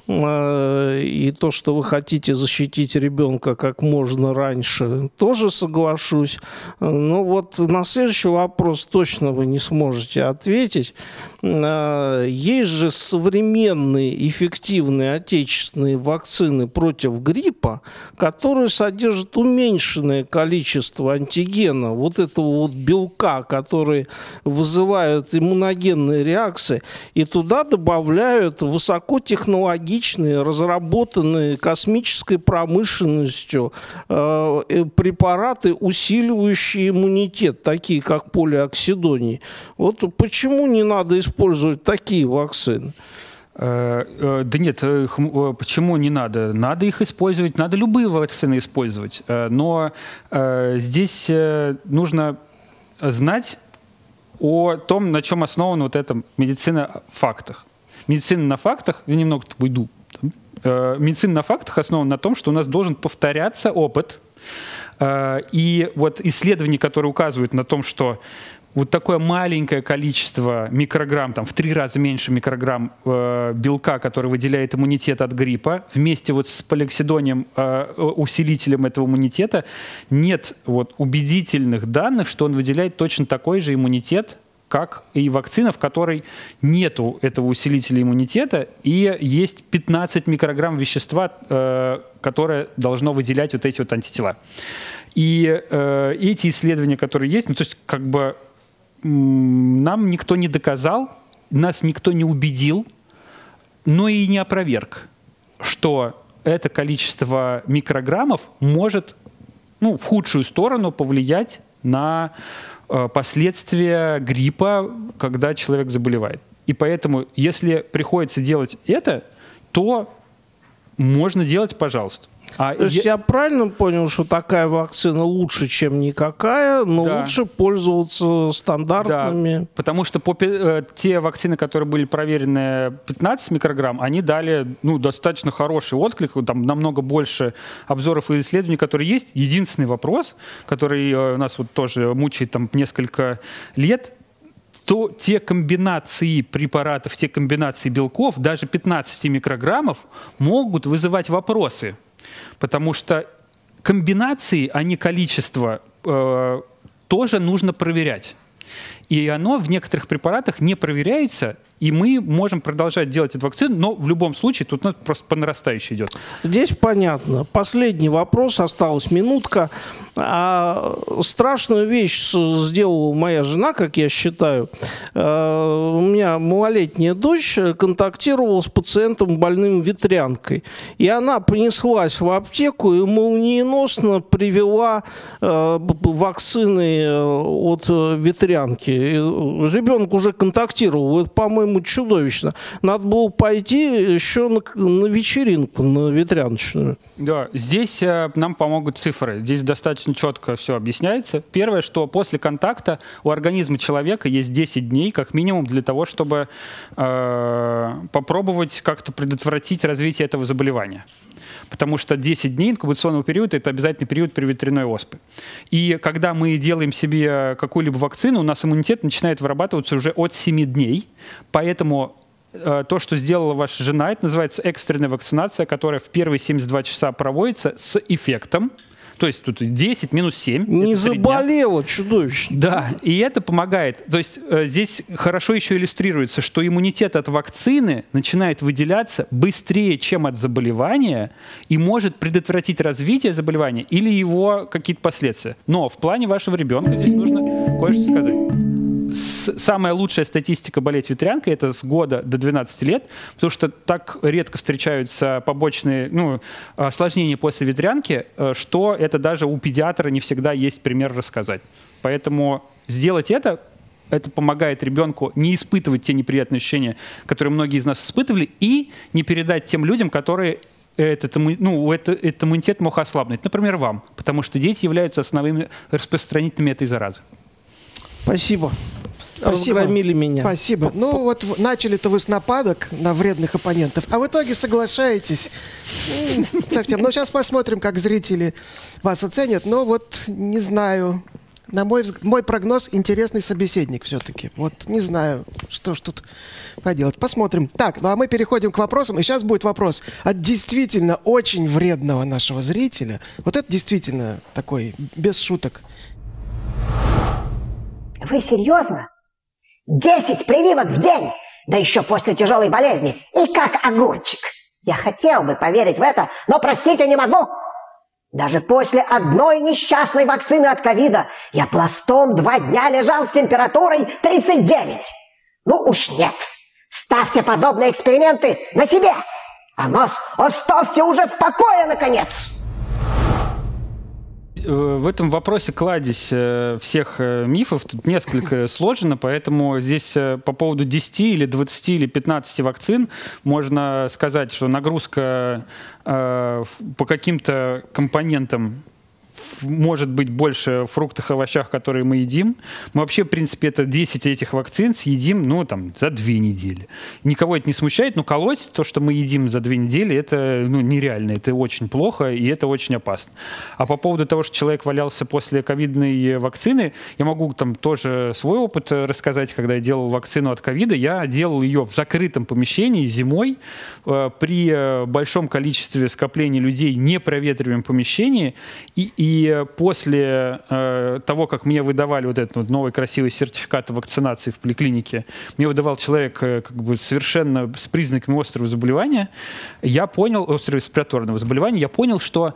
Э, и то, что вы хотите защитить ребенка как можно раньше, тоже соглашусь. Но вот на следующий вопрос точно вы не сможете ответить. Э, есть же современные эффективные отечественные вакцины против гриппа, которые содержат уменьшенное количество антигена, вот этого вот белка, который вызывает иммуногенные реакции, и туда добавляют высокотехнологичные технологичные, разработанные космической промышленностью э, э, препараты, усиливающие иммунитет, такие как полиоксидоний. Вот почему не надо использовать такие вакцины? Э, да нет, почему не надо? Надо их использовать, надо любые вакцины использовать. Но здесь нужно знать о том, на чем основана вот эта медицина в фактах медицина на фактах, я немного уйду, э, медицина на фактах основана на том, что у нас должен повторяться опыт. Э, и вот исследования, которые указывают на том, что вот такое маленькое количество микрограмм, там в три раза меньше микрограмм э, белка, который выделяет иммунитет от гриппа, вместе вот с полиоксидонием, э, усилителем этого иммунитета, нет вот убедительных данных, что он выделяет точно такой же иммунитет как и вакцина, в которой нету этого усилителя иммунитета, и есть 15 микрограмм вещества, э, которое должно выделять вот эти вот антитела. И э, эти исследования, которые есть, ну, то есть как бы нам никто не доказал, нас никто не убедил, но и не опроверг, что это количество микрограммов может ну, в худшую сторону повлиять на э, последствия гриппа, когда человек заболевает. И поэтому, если приходится делать это, то можно делать, пожалуйста. А То есть я... я правильно понял, что такая вакцина лучше, чем никакая, но да. лучше пользоваться стандартными? Да, потому что по, э, те вакцины, которые были проверены 15 микрограмм, они дали ну, достаточно хороший отклик, там намного больше обзоров и исследований, которые есть. Единственный вопрос, который э, нас вот тоже мучает там несколько лет, то те комбинации препаратов, те комбинации белков, даже 15 микрограммов, могут вызывать вопросы. Потому что комбинации, а не количество, э, тоже нужно проверять. И оно в некоторых препаратах не проверяется, и мы можем продолжать делать эту вакцину, но в любом случае тут ну, просто по нарастающей идет. Здесь понятно. Последний вопрос, осталась минутка. А, страшную вещь сделала моя жена, как я считаю. А, у меня малолетняя дочь контактировала с пациентом больным ветрянкой. И она понеслась в аптеку и молниеносно привела а, вакцины от ветрянки. Ребенок уже контактировал. Это, по-моему, чудовищно. Надо было пойти еще на, на вечеринку, на ветряночную. Да, здесь э, нам помогут цифры. Здесь достаточно четко все объясняется. Первое, что после контакта у организма человека есть 10 дней, как минимум, для того, чтобы э, попробовать как-то предотвратить развитие этого заболевания потому что 10 дней инкубационного периода – это обязательный период при ветряной оспы. И когда мы делаем себе какую-либо вакцину, у нас иммунитет начинает вырабатываться уже от 7 дней, поэтому э, то, что сделала ваша жена, это называется экстренная вакцинация, которая в первые 72 часа проводится с эффектом, то есть тут 10 минус 7. Не заболело чудовищно. Да, и это помогает. То есть э, здесь хорошо еще иллюстрируется, что иммунитет от вакцины начинает выделяться быстрее, чем от заболевания, и может предотвратить развитие заболевания или его какие-то последствия. Но в плане вашего ребенка здесь нужно кое-что сказать самая лучшая статистика болеть ветрянкой это с года до 12 лет, потому что так редко встречаются побочные ну, осложнения после ветрянки, э, что это даже у педиатра не всегда есть пример рассказать. Поэтому сделать это это помогает ребенку не испытывать те неприятные ощущения, которые многие из нас испытывали, и не передать тем людям, которые этот, ну, это, этот иммунитет мог ослабнуть. Например, вам, потому что дети являются основными распространителями этой заразы. Спасибо. Спасибо. Разгромили меня. Спасибо. Ну вот начали-то вы с нападок на вредных оппонентов, а в итоге соглашаетесь. Совсем. Ну сейчас посмотрим, как зрители вас оценят. Но вот не знаю. На мой, мой прогноз интересный собеседник все-таки. Вот не знаю, что ж тут поделать. Посмотрим. Так, ну а мы переходим к вопросам. И сейчас будет вопрос от действительно очень вредного нашего зрителя. Вот это действительно такой, без шуток. Вы серьезно? Десять прививок в день, да еще после тяжелой болезни, и как огурчик. Я хотел бы поверить в это, но, простите, не могу. Даже после одной несчастной вакцины от ковида я пластом два дня лежал с температурой 39. Ну уж нет. Ставьте подобные эксперименты на себе. А нос оставьте уже в покое, наконец. Э, в этом вопросе кладезь э, всех э, мифов тут несколько (laughs) сложно, поэтому здесь по поводу 10 или 20 или 15 вакцин можно сказать, что нагрузка по каким-то компонентам может быть больше фруктах и овощах, которые мы едим. Мы вообще, в принципе, это 10 этих вакцин съедим, ну, там, за две недели. Никого это не смущает, но колоть то, что мы едим за две недели, это ну, нереально, это очень плохо и это очень опасно. А по поводу того, что человек валялся после ковидной вакцины, я могу там тоже свой опыт рассказать, когда я делал вакцину от ковида, я делал ее в закрытом помещении зимой э, при э, большом количестве скоплений людей, не проветриваемом помещении, и, и после э, того, как мне выдавали вот этот вот новый красивый сертификат вакцинации в поликлинике, мне выдавал человек э, как бы совершенно с признаками острого заболевания, я понял, острого респираторного заболевания, я понял, что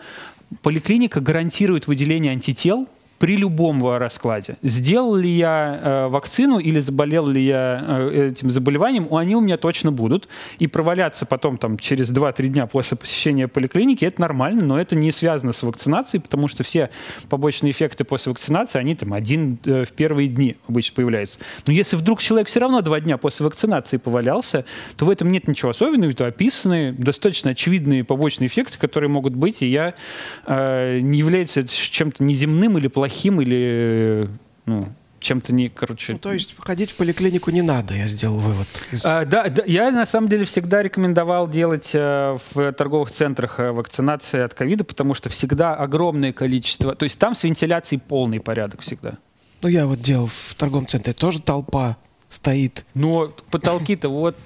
поликлиника гарантирует выделение антител при любом раскладе. Сделал ли я э, вакцину или заболел ли я э, этим заболеванием, они у меня точно будут. И проваляться потом там, через 2-3 дня после посещения поликлиники, это нормально, но это не связано с вакцинацией, потому что все побочные эффекты после вакцинации, они там один э, в первые дни обычно появляются. Но если вдруг человек все равно два дня после вакцинации повалялся, то в этом нет ничего особенного, это описаны достаточно очевидные побочные эффекты, которые могут быть, и я э, не является чем-то неземным или плохим плохим или ну, чем-то не, короче... Ну, то есть ходить в поликлинику не надо, я сделал вывод. Из... А, да, да, я на самом деле всегда рекомендовал делать э, в торговых центрах э, вакцинации от ковида, потому что всегда огромное количество... То есть там с вентиляцией полный порядок всегда. Ну, я вот делал в торговом центре, тоже толпа стоит. Но потолки-то вот...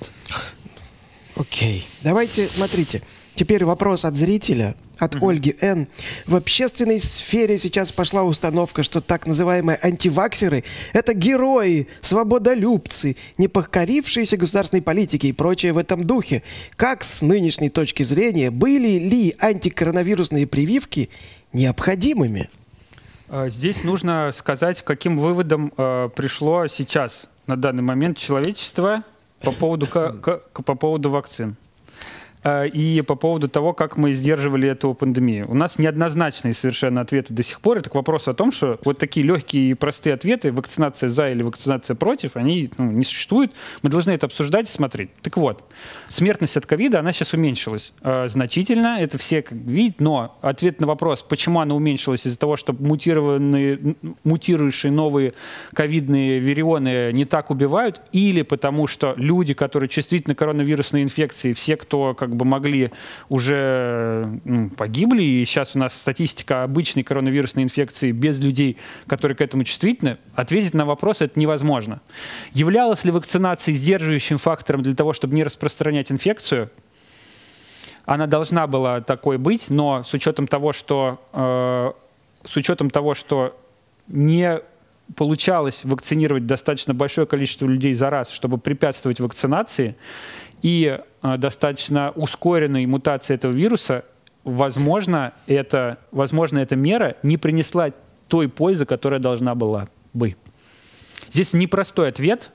Окей. Давайте, смотрите. Теперь вопрос от зрителя, от угу. Ольги Н. В общественной сфере сейчас пошла установка, что так называемые антиваксеры – это герои, свободолюбцы, не покорившиеся государственной политике и прочее в этом духе. Как с нынешней точки зрения, были ли антикоронавирусные прививки необходимыми? А, здесь нужно сказать, каким выводом э, пришло сейчас, на данный момент, человечество по поводу, к, к, по поводу вакцин. Э, и по поводу того, как мы сдерживали эту пандемию. У нас неоднозначные совершенно ответы до сих пор. Это к вопросу о том, что вот такие легкие и простые ответы, вакцинация за или вакцинация против, они ну, не существуют. Мы должны это обсуждать и смотреть. Так вот, смертность от ковида, она сейчас уменьшилась э, значительно, это все как видят, но ответ на вопрос, почему она уменьшилась из-за того, что мутированные, мутирующие новые ковидные вирионы не так убивают, или потому что люди, которые чувствительны к коронавирусной инфекции, все, кто как как бы могли уже ну, погибли, и сейчас у нас статистика обычной коронавирусной инфекции без людей, которые к этому чувствительны, ответить на вопрос это невозможно. Являлась ли вакцинация сдерживающим фактором для того, чтобы не распространять инфекцию? Она должна была такой быть, но с учетом того, что, э, с учетом того, что не получалось вакцинировать достаточно большое количество людей за раз, чтобы препятствовать вакцинации, и э, достаточно ускоренной мутации этого вируса, возможно, это, возможно, эта мера не принесла той пользы, которая должна была бы. Здесь непростой ответ,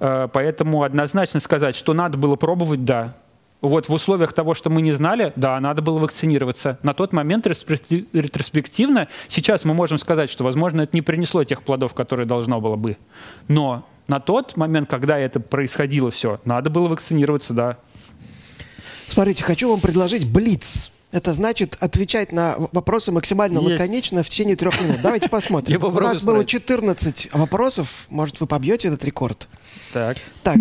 э, поэтому однозначно сказать, что надо было пробовать, да. Вот в условиях того, что мы не знали, да, надо было вакцинироваться. На тот момент ретроспективно, сейчас мы можем сказать, что, возможно, это не принесло тех плодов, которые должно было бы. Но на тот момент, когда это происходило все, надо было вакцинироваться, да. Смотрите, хочу вам предложить блиц. Это значит отвечать на вопросы максимально Есть. лаконично в течение трех минут. Давайте (laughs) посмотрим. У нас было 14 вопросов. Может, вы побьете этот рекорд? Так. Так,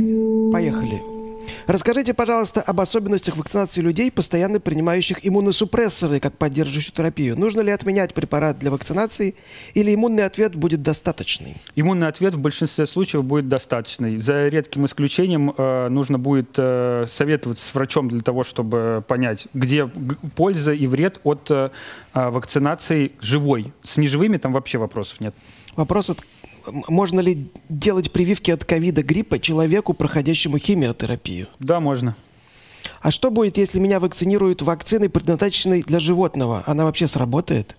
поехали. Расскажите, пожалуйста, об особенностях вакцинации людей, постоянно принимающих иммуносупрессоры как поддерживающую терапию. Нужно ли отменять препарат для вакцинации или иммунный ответ будет достаточный? Иммунный ответ в большинстве случаев будет достаточный. За редким исключением э, нужно будет э, советоваться с врачом для того, чтобы понять, где польза и вред от э, вакцинации живой. С неживыми там вообще вопросов нет. Вопрос от можно ли делать прививки от ковида гриппа человеку, проходящему химиотерапию? Да, можно. А что будет, если меня вакцинируют вакциной, предназначенной для животного? Она вообще сработает?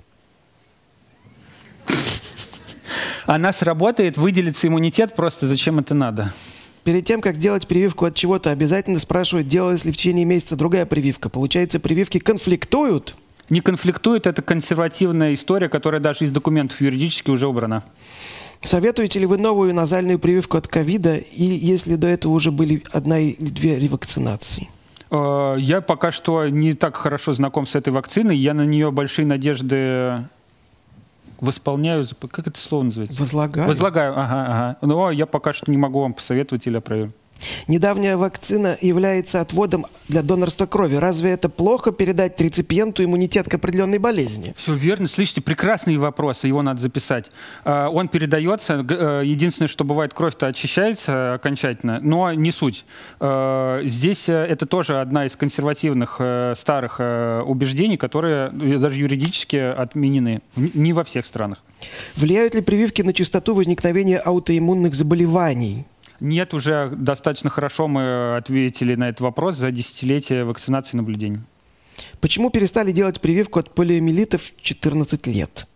Она сработает, выделится иммунитет, просто зачем это надо? Перед тем, как делать прививку от чего-то, обязательно спрашивают, делалась ли в течение месяца другая прививка. Получается, прививки конфликтуют? Не конфликтует, это консервативная история, которая даже из документов юридически уже убрана. Советуете ли вы новую назальную прививку от ковида, и если до этого уже были одна или две ревакцинации? Э, я пока что не так хорошо знаком с этой вакциной. Я на нее большие надежды восполняю. Как это слово называется? Возлагаю. Возлагаю, ага, ага. Но я пока что не могу вам посоветовать или опровергнуть. Недавняя вакцина является отводом для донорства крови. Разве это плохо передать реципиенту иммунитет к определенной болезни? Все верно. Слышите, прекрасный вопрос, его надо записать. А, он передается. Э, единственное, что бывает, кровь-то очищается окончательно, но не суть. А, здесь э, это тоже одна из консервативных э, старых убеждений, которые даже юридически отменены. Не во всех странах. Влияют ли прививки на частоту возникновения аутоиммунных заболеваний? Нет, уже достаточно хорошо мы ответили на этот вопрос за десятилетие вакцинации и наблюдений. Почему перестали делать прививку от полиомиелита в 14 лет?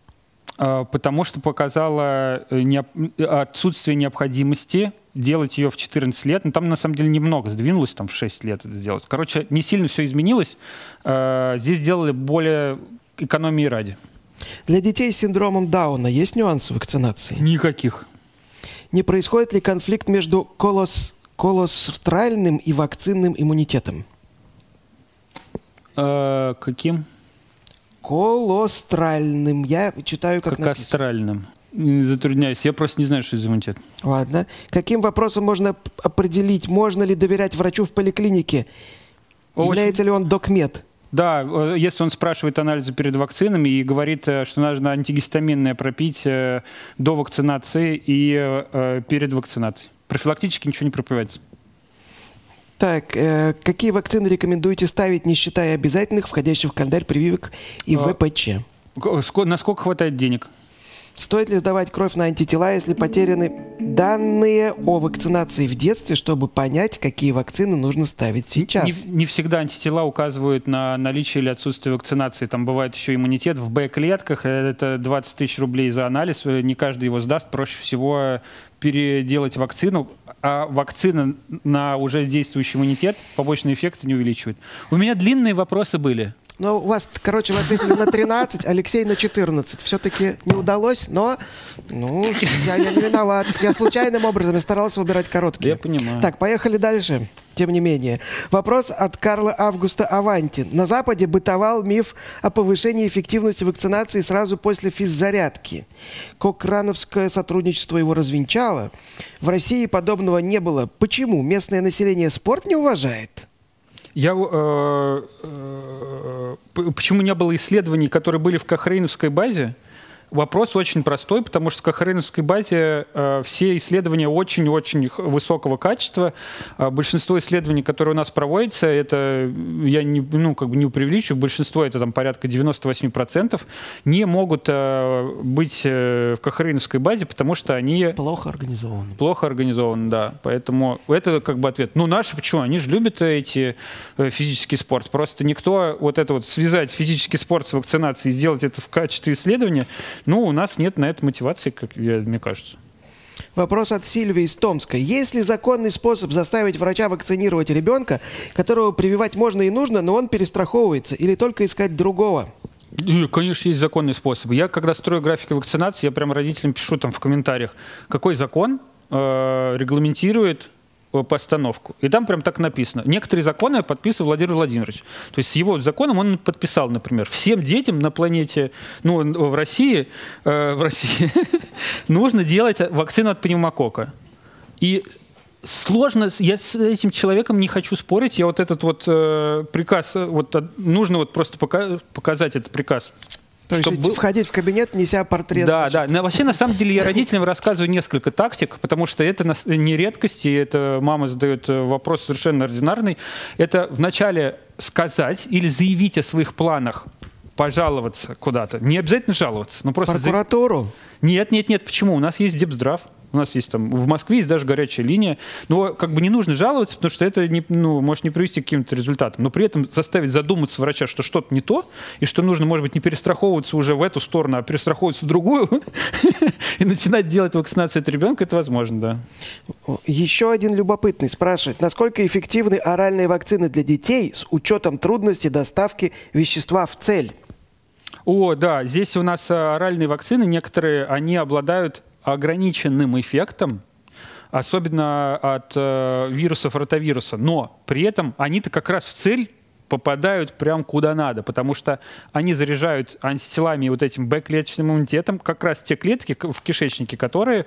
А, потому что показала э, отсутствие необходимости делать ее в 14 лет. Но там, на самом деле, немного сдвинулось, там в 6 лет это сделать. Короче, не сильно все изменилось. А, Здесь сделали более экономии ради. Для детей с синдромом Дауна есть нюансы вакцинации? Никаких. Не происходит ли конфликт между колос... колостральным и вакцинным иммунитетом? А, Каким? Колостральным. Я читаю, как, Как написано. астральным. М, Затрудняюсь. Я просто не знаю, что это за иммунитет. Ладно. Каким вопросом можно определить, можно ли доверять врачу в поликлинике? Очень- Является ли он докмед? Да, э, если он спрашивает анализы перед вакцинами и говорит, э, что нужно антигистаминное пропить э, до вакцинации и перед вакцинацией. Профилактически ничего не пропивается. Так, э, какие вакцины рекомендуете ставить, не считая обязательных, входящих в календарь прививок и А. ВПЧ? Насколько хватает денег? Стоит ли сдавать кровь на антитела, если потеряны данные о вакцинации в детстве, чтобы понять, какие вакцины нужно ставить сейчас? Не, не всегда антитела указывают на наличие или отсутствие вакцинации. Там бывает еще иммунитет в Б-клетках. э, Это 20 тысяч рублей за анализ. Э, Не каждый его сдаст. Проще всего переделать вакцину. А вакцина на уже действующий иммунитет побочные эффекты не увеличивает. У меня длинные вопросы были. Ну, у вас, короче, вы ответили на 13, Алексей на 14. Все-таки не удалось, но, ну, я, я не виноват. Я случайным образом старался выбирать короткие. Я понимаю. Так, поехали дальше. Тем не менее. Вопрос от Карла Августа Аванти. На Западе бытовал миф о повышении эффективности вакцинации сразу после физзарядки. Кокрановское сотрудничество его развенчало. В России подобного не было. Почему? Местное население спорт не уважает? Я, э, э, п- почему не было исследований, которые были в Кохрейновской базе? Вопрос очень простой, потому что в Кохрейновской базе э, все исследования очень-очень высокого качества. А большинство исследований, которые у нас проводятся, это, я не, ну, как бы не преувеличиваю, большинство, это там порядка 98%, не могут э, быть э, в Кохрейновской базе, потому что они Плохо организовано. Плохо организован, да. Поэтому это как бы ответ. Ну, наши почему? Они же любят эти э, физический спорт. Просто никто вот это вот связать физический спорт с вакцинацией и сделать это в качестве исследования, ну, у нас нет на это мотивации, как я- мне кажется. Вопрос от Сильвии из Томска. Есть ли законный способ заставить врача вакцинировать ребенка, которого прививать можно и нужно, но он перестраховывается, или только искать другого? Конечно, есть законные способы. Я, когда строю графики вакцинации, я прям родителям пишу там в комментариях, какой закон э, регламентирует постановку. И там прям так написано. Некоторые законы подписывал Владимир Владимирович. То есть с его законом он подписал, например, всем детям на планете, ну, в России, э, в России (laughs) нужно делать вакцину от пневмокока. И сложно, я с этим человеком не хочу спорить, я вот этот вот э, приказ, э, вот э, нужно вот просто пока- показать этот приказ. То есть Чтоб был- входить в кабинет, неся портрет. Да, значит. да. Но вообще, на самом деле, я родителям рассказываю несколько тактик, потому что это не редкость, и это мама задает э, вопрос совершенно ординарный. Это вначале сказать или заявить о своих планах, пожаловаться куда-то. Не обязательно жаловаться, но просто... за- Прокуратуру. Нет, нет, нет. Почему? У нас есть Депздрав. У нас есть там, в Москве есть даже горячая линия. Но как бы не нужно жаловаться, потому что это не, ну, может не привести к каким-то результатам. Но при этом заставить задуматься врача, что что-то не то, и что нужно, может быть, не перестраховываться уже в эту сторону, а перестраховываться в другую, (laughs) и начинать делать вакцинацию от ребенка, это возможно, да. Еще один любопытный спрашивает, насколько эффективны оральные вакцины для детей с учетом трудности доставки вещества в цель? О, да, здесь у нас а, оральные вакцины, некоторые, они обладают ограниченным эффектом, особенно от э, вирусов ротавируса, но при этом они-то как раз в цель попадают прям куда надо, потому что они заряжают антителами вот этим Б-клеточным иммунитетом как раз те клетки в кишечнике, которые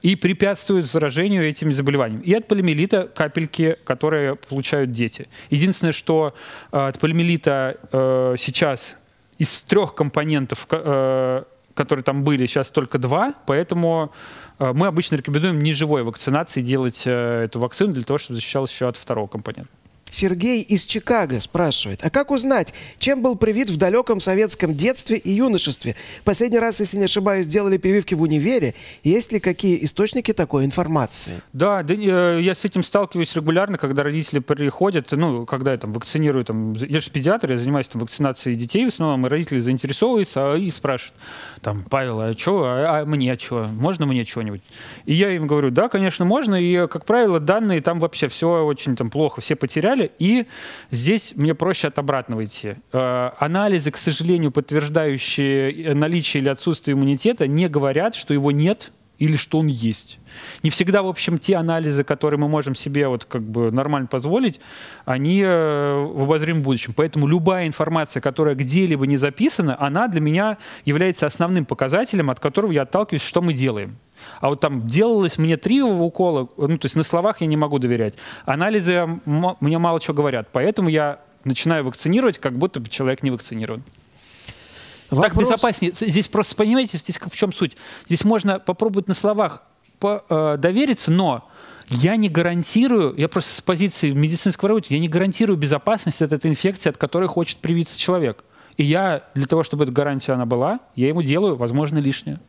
и препятствуют заражению этими заболеваниями. И от полимелита капельки, которые получают дети. Единственное, что э, от полимелита э, сейчас из трех компонентов, ко- э, которые там были, сейчас только два, поэтому э, мы обычно рекомендуем неживой вакцинации делать э, эту вакцину для того, чтобы защищалась еще от второго компонента. Сергей из Чикаго спрашивает, а как узнать, чем был привит в далеком советском детстве и юношестве? Последний раз, если не ошибаюсь, делали прививки в универе. Есть ли какие источники такой информации? Да, да э, я с этим сталкиваюсь регулярно, когда родители приходят, ну, когда я там вакцинирую, там, я же педиатр, я занимаюсь там вакцинацией детей в основном, и родители заинтересовываются и спрашивают, там, Павел, а что, а, а мне что, можно мне что-нибудь? И я им говорю, да, конечно, можно, и, как правило, данные там вообще все очень там плохо, все потеряли, и здесь мне проще от обратного идти. Э, анализы, к сожалению, подтверждающие наличие или отсутствие иммунитета, не говорят, что его нет или что он есть. Не всегда, в общем, те анализы, которые мы можем себе вот как бы нормально позволить, они э, в обозримом будущем. Поэтому любая информация, которая где-либо не записана, она для меня является основным показателем, от которого я отталкиваюсь, что мы делаем. А вот там делалось мне три укола, ну, то есть на словах я не могу доверять. Анализы мне мало чего говорят. Поэтому я начинаю вакцинировать, как будто бы человек не вакцинирован. Вопрос... Так безопаснее. Здесь просто, понимаете, здесь в чем суть? Здесь можно попробовать на словах по, э, довериться, но я не гарантирую, я просто с позиции медицинского работника, я не гарантирую безопасность от этой инфекции, от которой хочет привиться человек. И я для того, чтобы эта гарантия она была, я ему делаю, возможно, лишнее.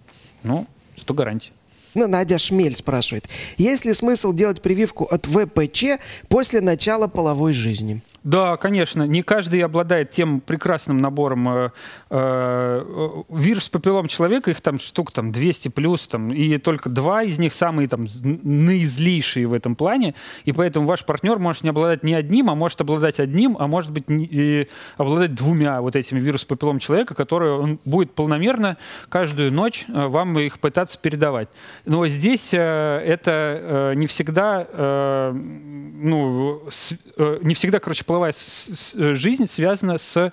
Ну, что гарантия. Ну, Надя Шмель спрашивает, есть ли смысл делать прививку от ВПЧ после начала половой жизни? Да, конечно. Не каждый обладает тем прекрасным набором э, э, вирус папиллом человека. Их там штук там 200 плюс, там, и только два из них самые там наизлейшие в этом плане. И поэтому ваш партнер может не обладать ни одним, а может обладать одним, а может быть не, обладать двумя вот этими вирус папиллом человека, которые он будет полномерно каждую ночь э, вам их пытаться передавать. Но здесь э, это э, не всегда, э, ну, с, э, не всегда, короче, тепловая э, жизнь связана с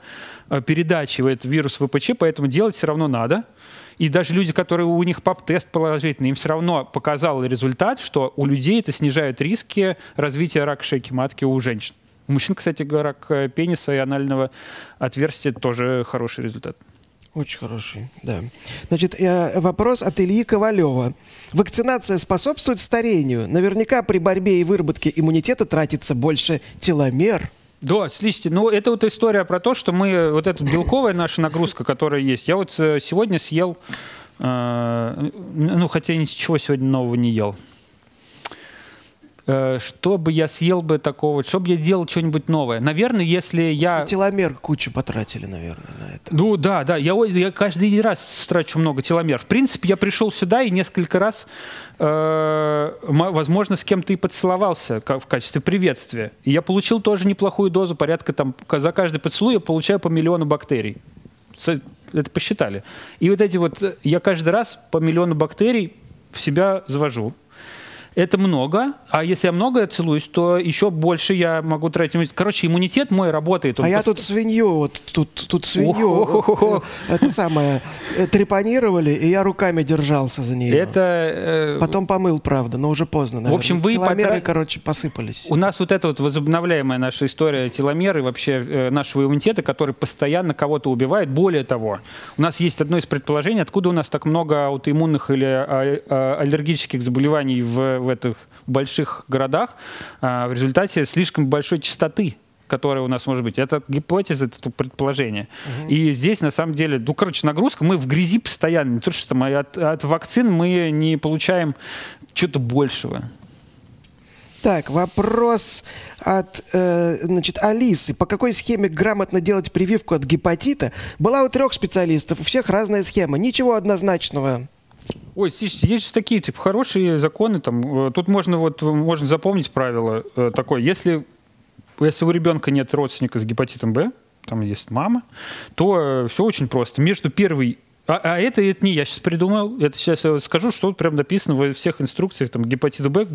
э, передачей этот вирус ВПЧ, поэтому делать все равно надо. И даже люди, которые у них ПАП-тест положительный, им все равно показал результат, что у людей это снижает риски развития рака шейки матки у женщин. У мужчин, кстати, рак э, пениса и анального отверстия тоже хороший результат. Очень хороший, да. Значит, вопрос от Ильи Ковалева. Вакцинация способствует старению? Наверняка при борьбе и выработке иммунитета тратится больше теломер. Да, слушайте, ну это вот история про то, что мы, вот эта белковая наша нагрузка, которая есть, я вот э, сегодня съел, э, ну хотя ничего сегодня нового не ел. Э, что бы я съел бы такого, чтобы я делал что-нибудь новое. Наверное, если я... И теломер кучу потратили, наверное, на это. Ну да, да, я, я каждый раз трачу много теломер. В принципе, я пришел сюда и несколько раз, э, возможно, с кем-то и поцеловался в качестве приветствия. И я получил тоже неплохую дозу, порядка там, за каждый поцелуй я получаю по миллиону бактерий. Это посчитали. И вот эти вот, я каждый раз по миллиону бактерий в себя завожу это много, а если я много целуюсь, то еще больше я могу тратить. Короче, иммунитет мой работает. а я тут свинью, вот тут, тут свинью, э, это самое, э, трепанировали, и я руками держался за нее. Это... Э, Потом помыл, правда, но уже поздно, наверное. В общем, вы... Теломеры, потра... короче, посыпались. У нас вот эта вот возобновляемая наша история теломеры, вообще нашего иммунитета, который постоянно кого-то убивает. Более того, у нас есть одно из предположений, откуда у нас так много аутоиммунных или а, а, аллергических заболеваний в в этих больших городах а, в результате слишком большой частоты которая у нас может быть. Это гипотеза, это предположение. Угу. И здесь, на самом деле, ну, короче, нагрузка, мы в грязи постоянно. Не то, что там, от, от вакцин мы не получаем чего-то большего. Так, вопрос от э, значит, Алисы. По какой схеме грамотно делать прививку от гепатита? Была у трех специалистов, у всех разная схема. Ничего однозначного. Ой, есть, есть такие типа хорошие законы, там, э, тут можно вот можно запомнить правило э, такое, если если у ребенка нет родственника с гепатитом Б, там есть мама, то э, все очень просто. Между первой а, а это, это не я сейчас придумал. Это сейчас я скажу, что прям написано во всех инструкциях там, гепатиту Б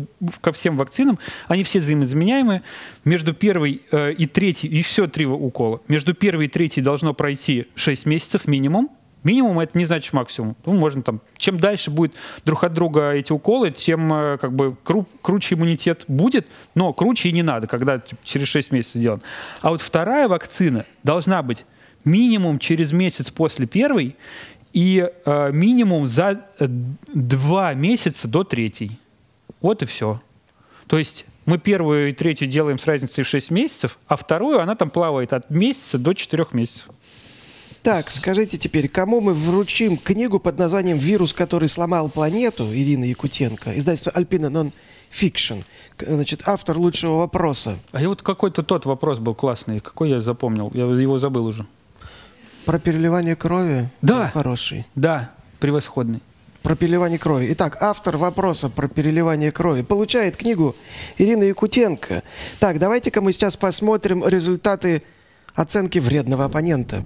ко всем вакцинам. Они все взаимозаменяемые. Между первой э, и третьей, и все три укола. Между первой и третьей должно пройти 6 месяцев минимум. Минимум это не значит максимум. Ну, можно там, чем дальше будет друг от друга эти уколы, тем э, как бы кру круче иммунитет будет, но круче и не надо, когда типа, через 6 месяцев сделан. А вот вторая вакцина должна быть минимум через месяц после первой и э, минимум за э, два месяца до третьей. Вот и все. То есть мы первую и третью делаем с разницей в 6 месяцев, а вторую она там плавает от месяца до 4 месяцев. Так, скажите теперь, кому мы вручим книгу под названием «Вирус, который сломал планету» Ирина Якутенко, издательство «Альпина Нон Фикшн». Значит, автор лучшего вопроса. А и вот какой-то тот вопрос был классный, какой я запомнил, я его забыл уже. Про переливание крови? Да. Хороший. Да, превосходный. Про переливание крови. Итак, автор вопроса про переливание крови получает книгу Ирина Якутенко. Так, давайте-ка мы сейчас посмотрим результаты оценки вредного оппонента.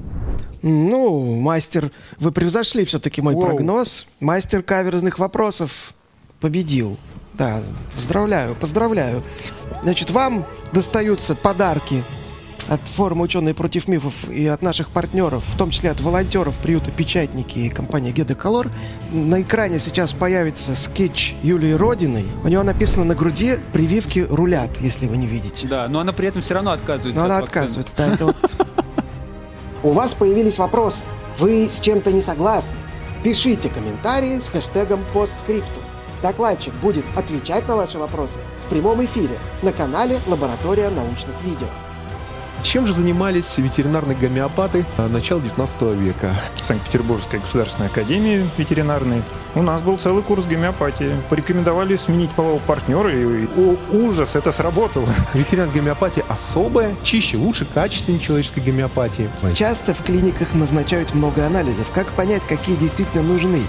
Ну, мастер, вы превзошли все-таки мой Воу. прогноз. Мастер каверзных вопросов победил. Да, поздравляю, поздравляю. Значит, вам достаются подарки от форума «Ученые против мифов» и от наших партнеров, в том числе от волонтеров приюта «Печатники» и компании «Гедоколор». На экране сейчас появится скетч Юлии Родиной. У него написано на груди «Прививки рулят», если вы не видите. Да, но она при этом все равно отказывается. Но она от вакцины. отказывается. Да, это (laughs) вот. У вас появились вопросы. Вы с чем-то не согласны? Пишите комментарии с хэштегом постскриптум. Докладчик будет отвечать на ваши вопросы в прямом эфире на канале «Лаборатория научных видео». Чем же занимались ветеринарные гомеопаты а, начала 19 века? Санкт-Петербургской государственной академии ветеринарной. У нас был целый курс гомеопатии. Порекомендовали сменить полового партнера, и о, ужас, это сработало. Ветеринарная гомеопатия особая, чище, лучше, качественнее человеческой гомеопатии. Часто в клиниках назначают много анализов. Как понять, какие действительно нужны?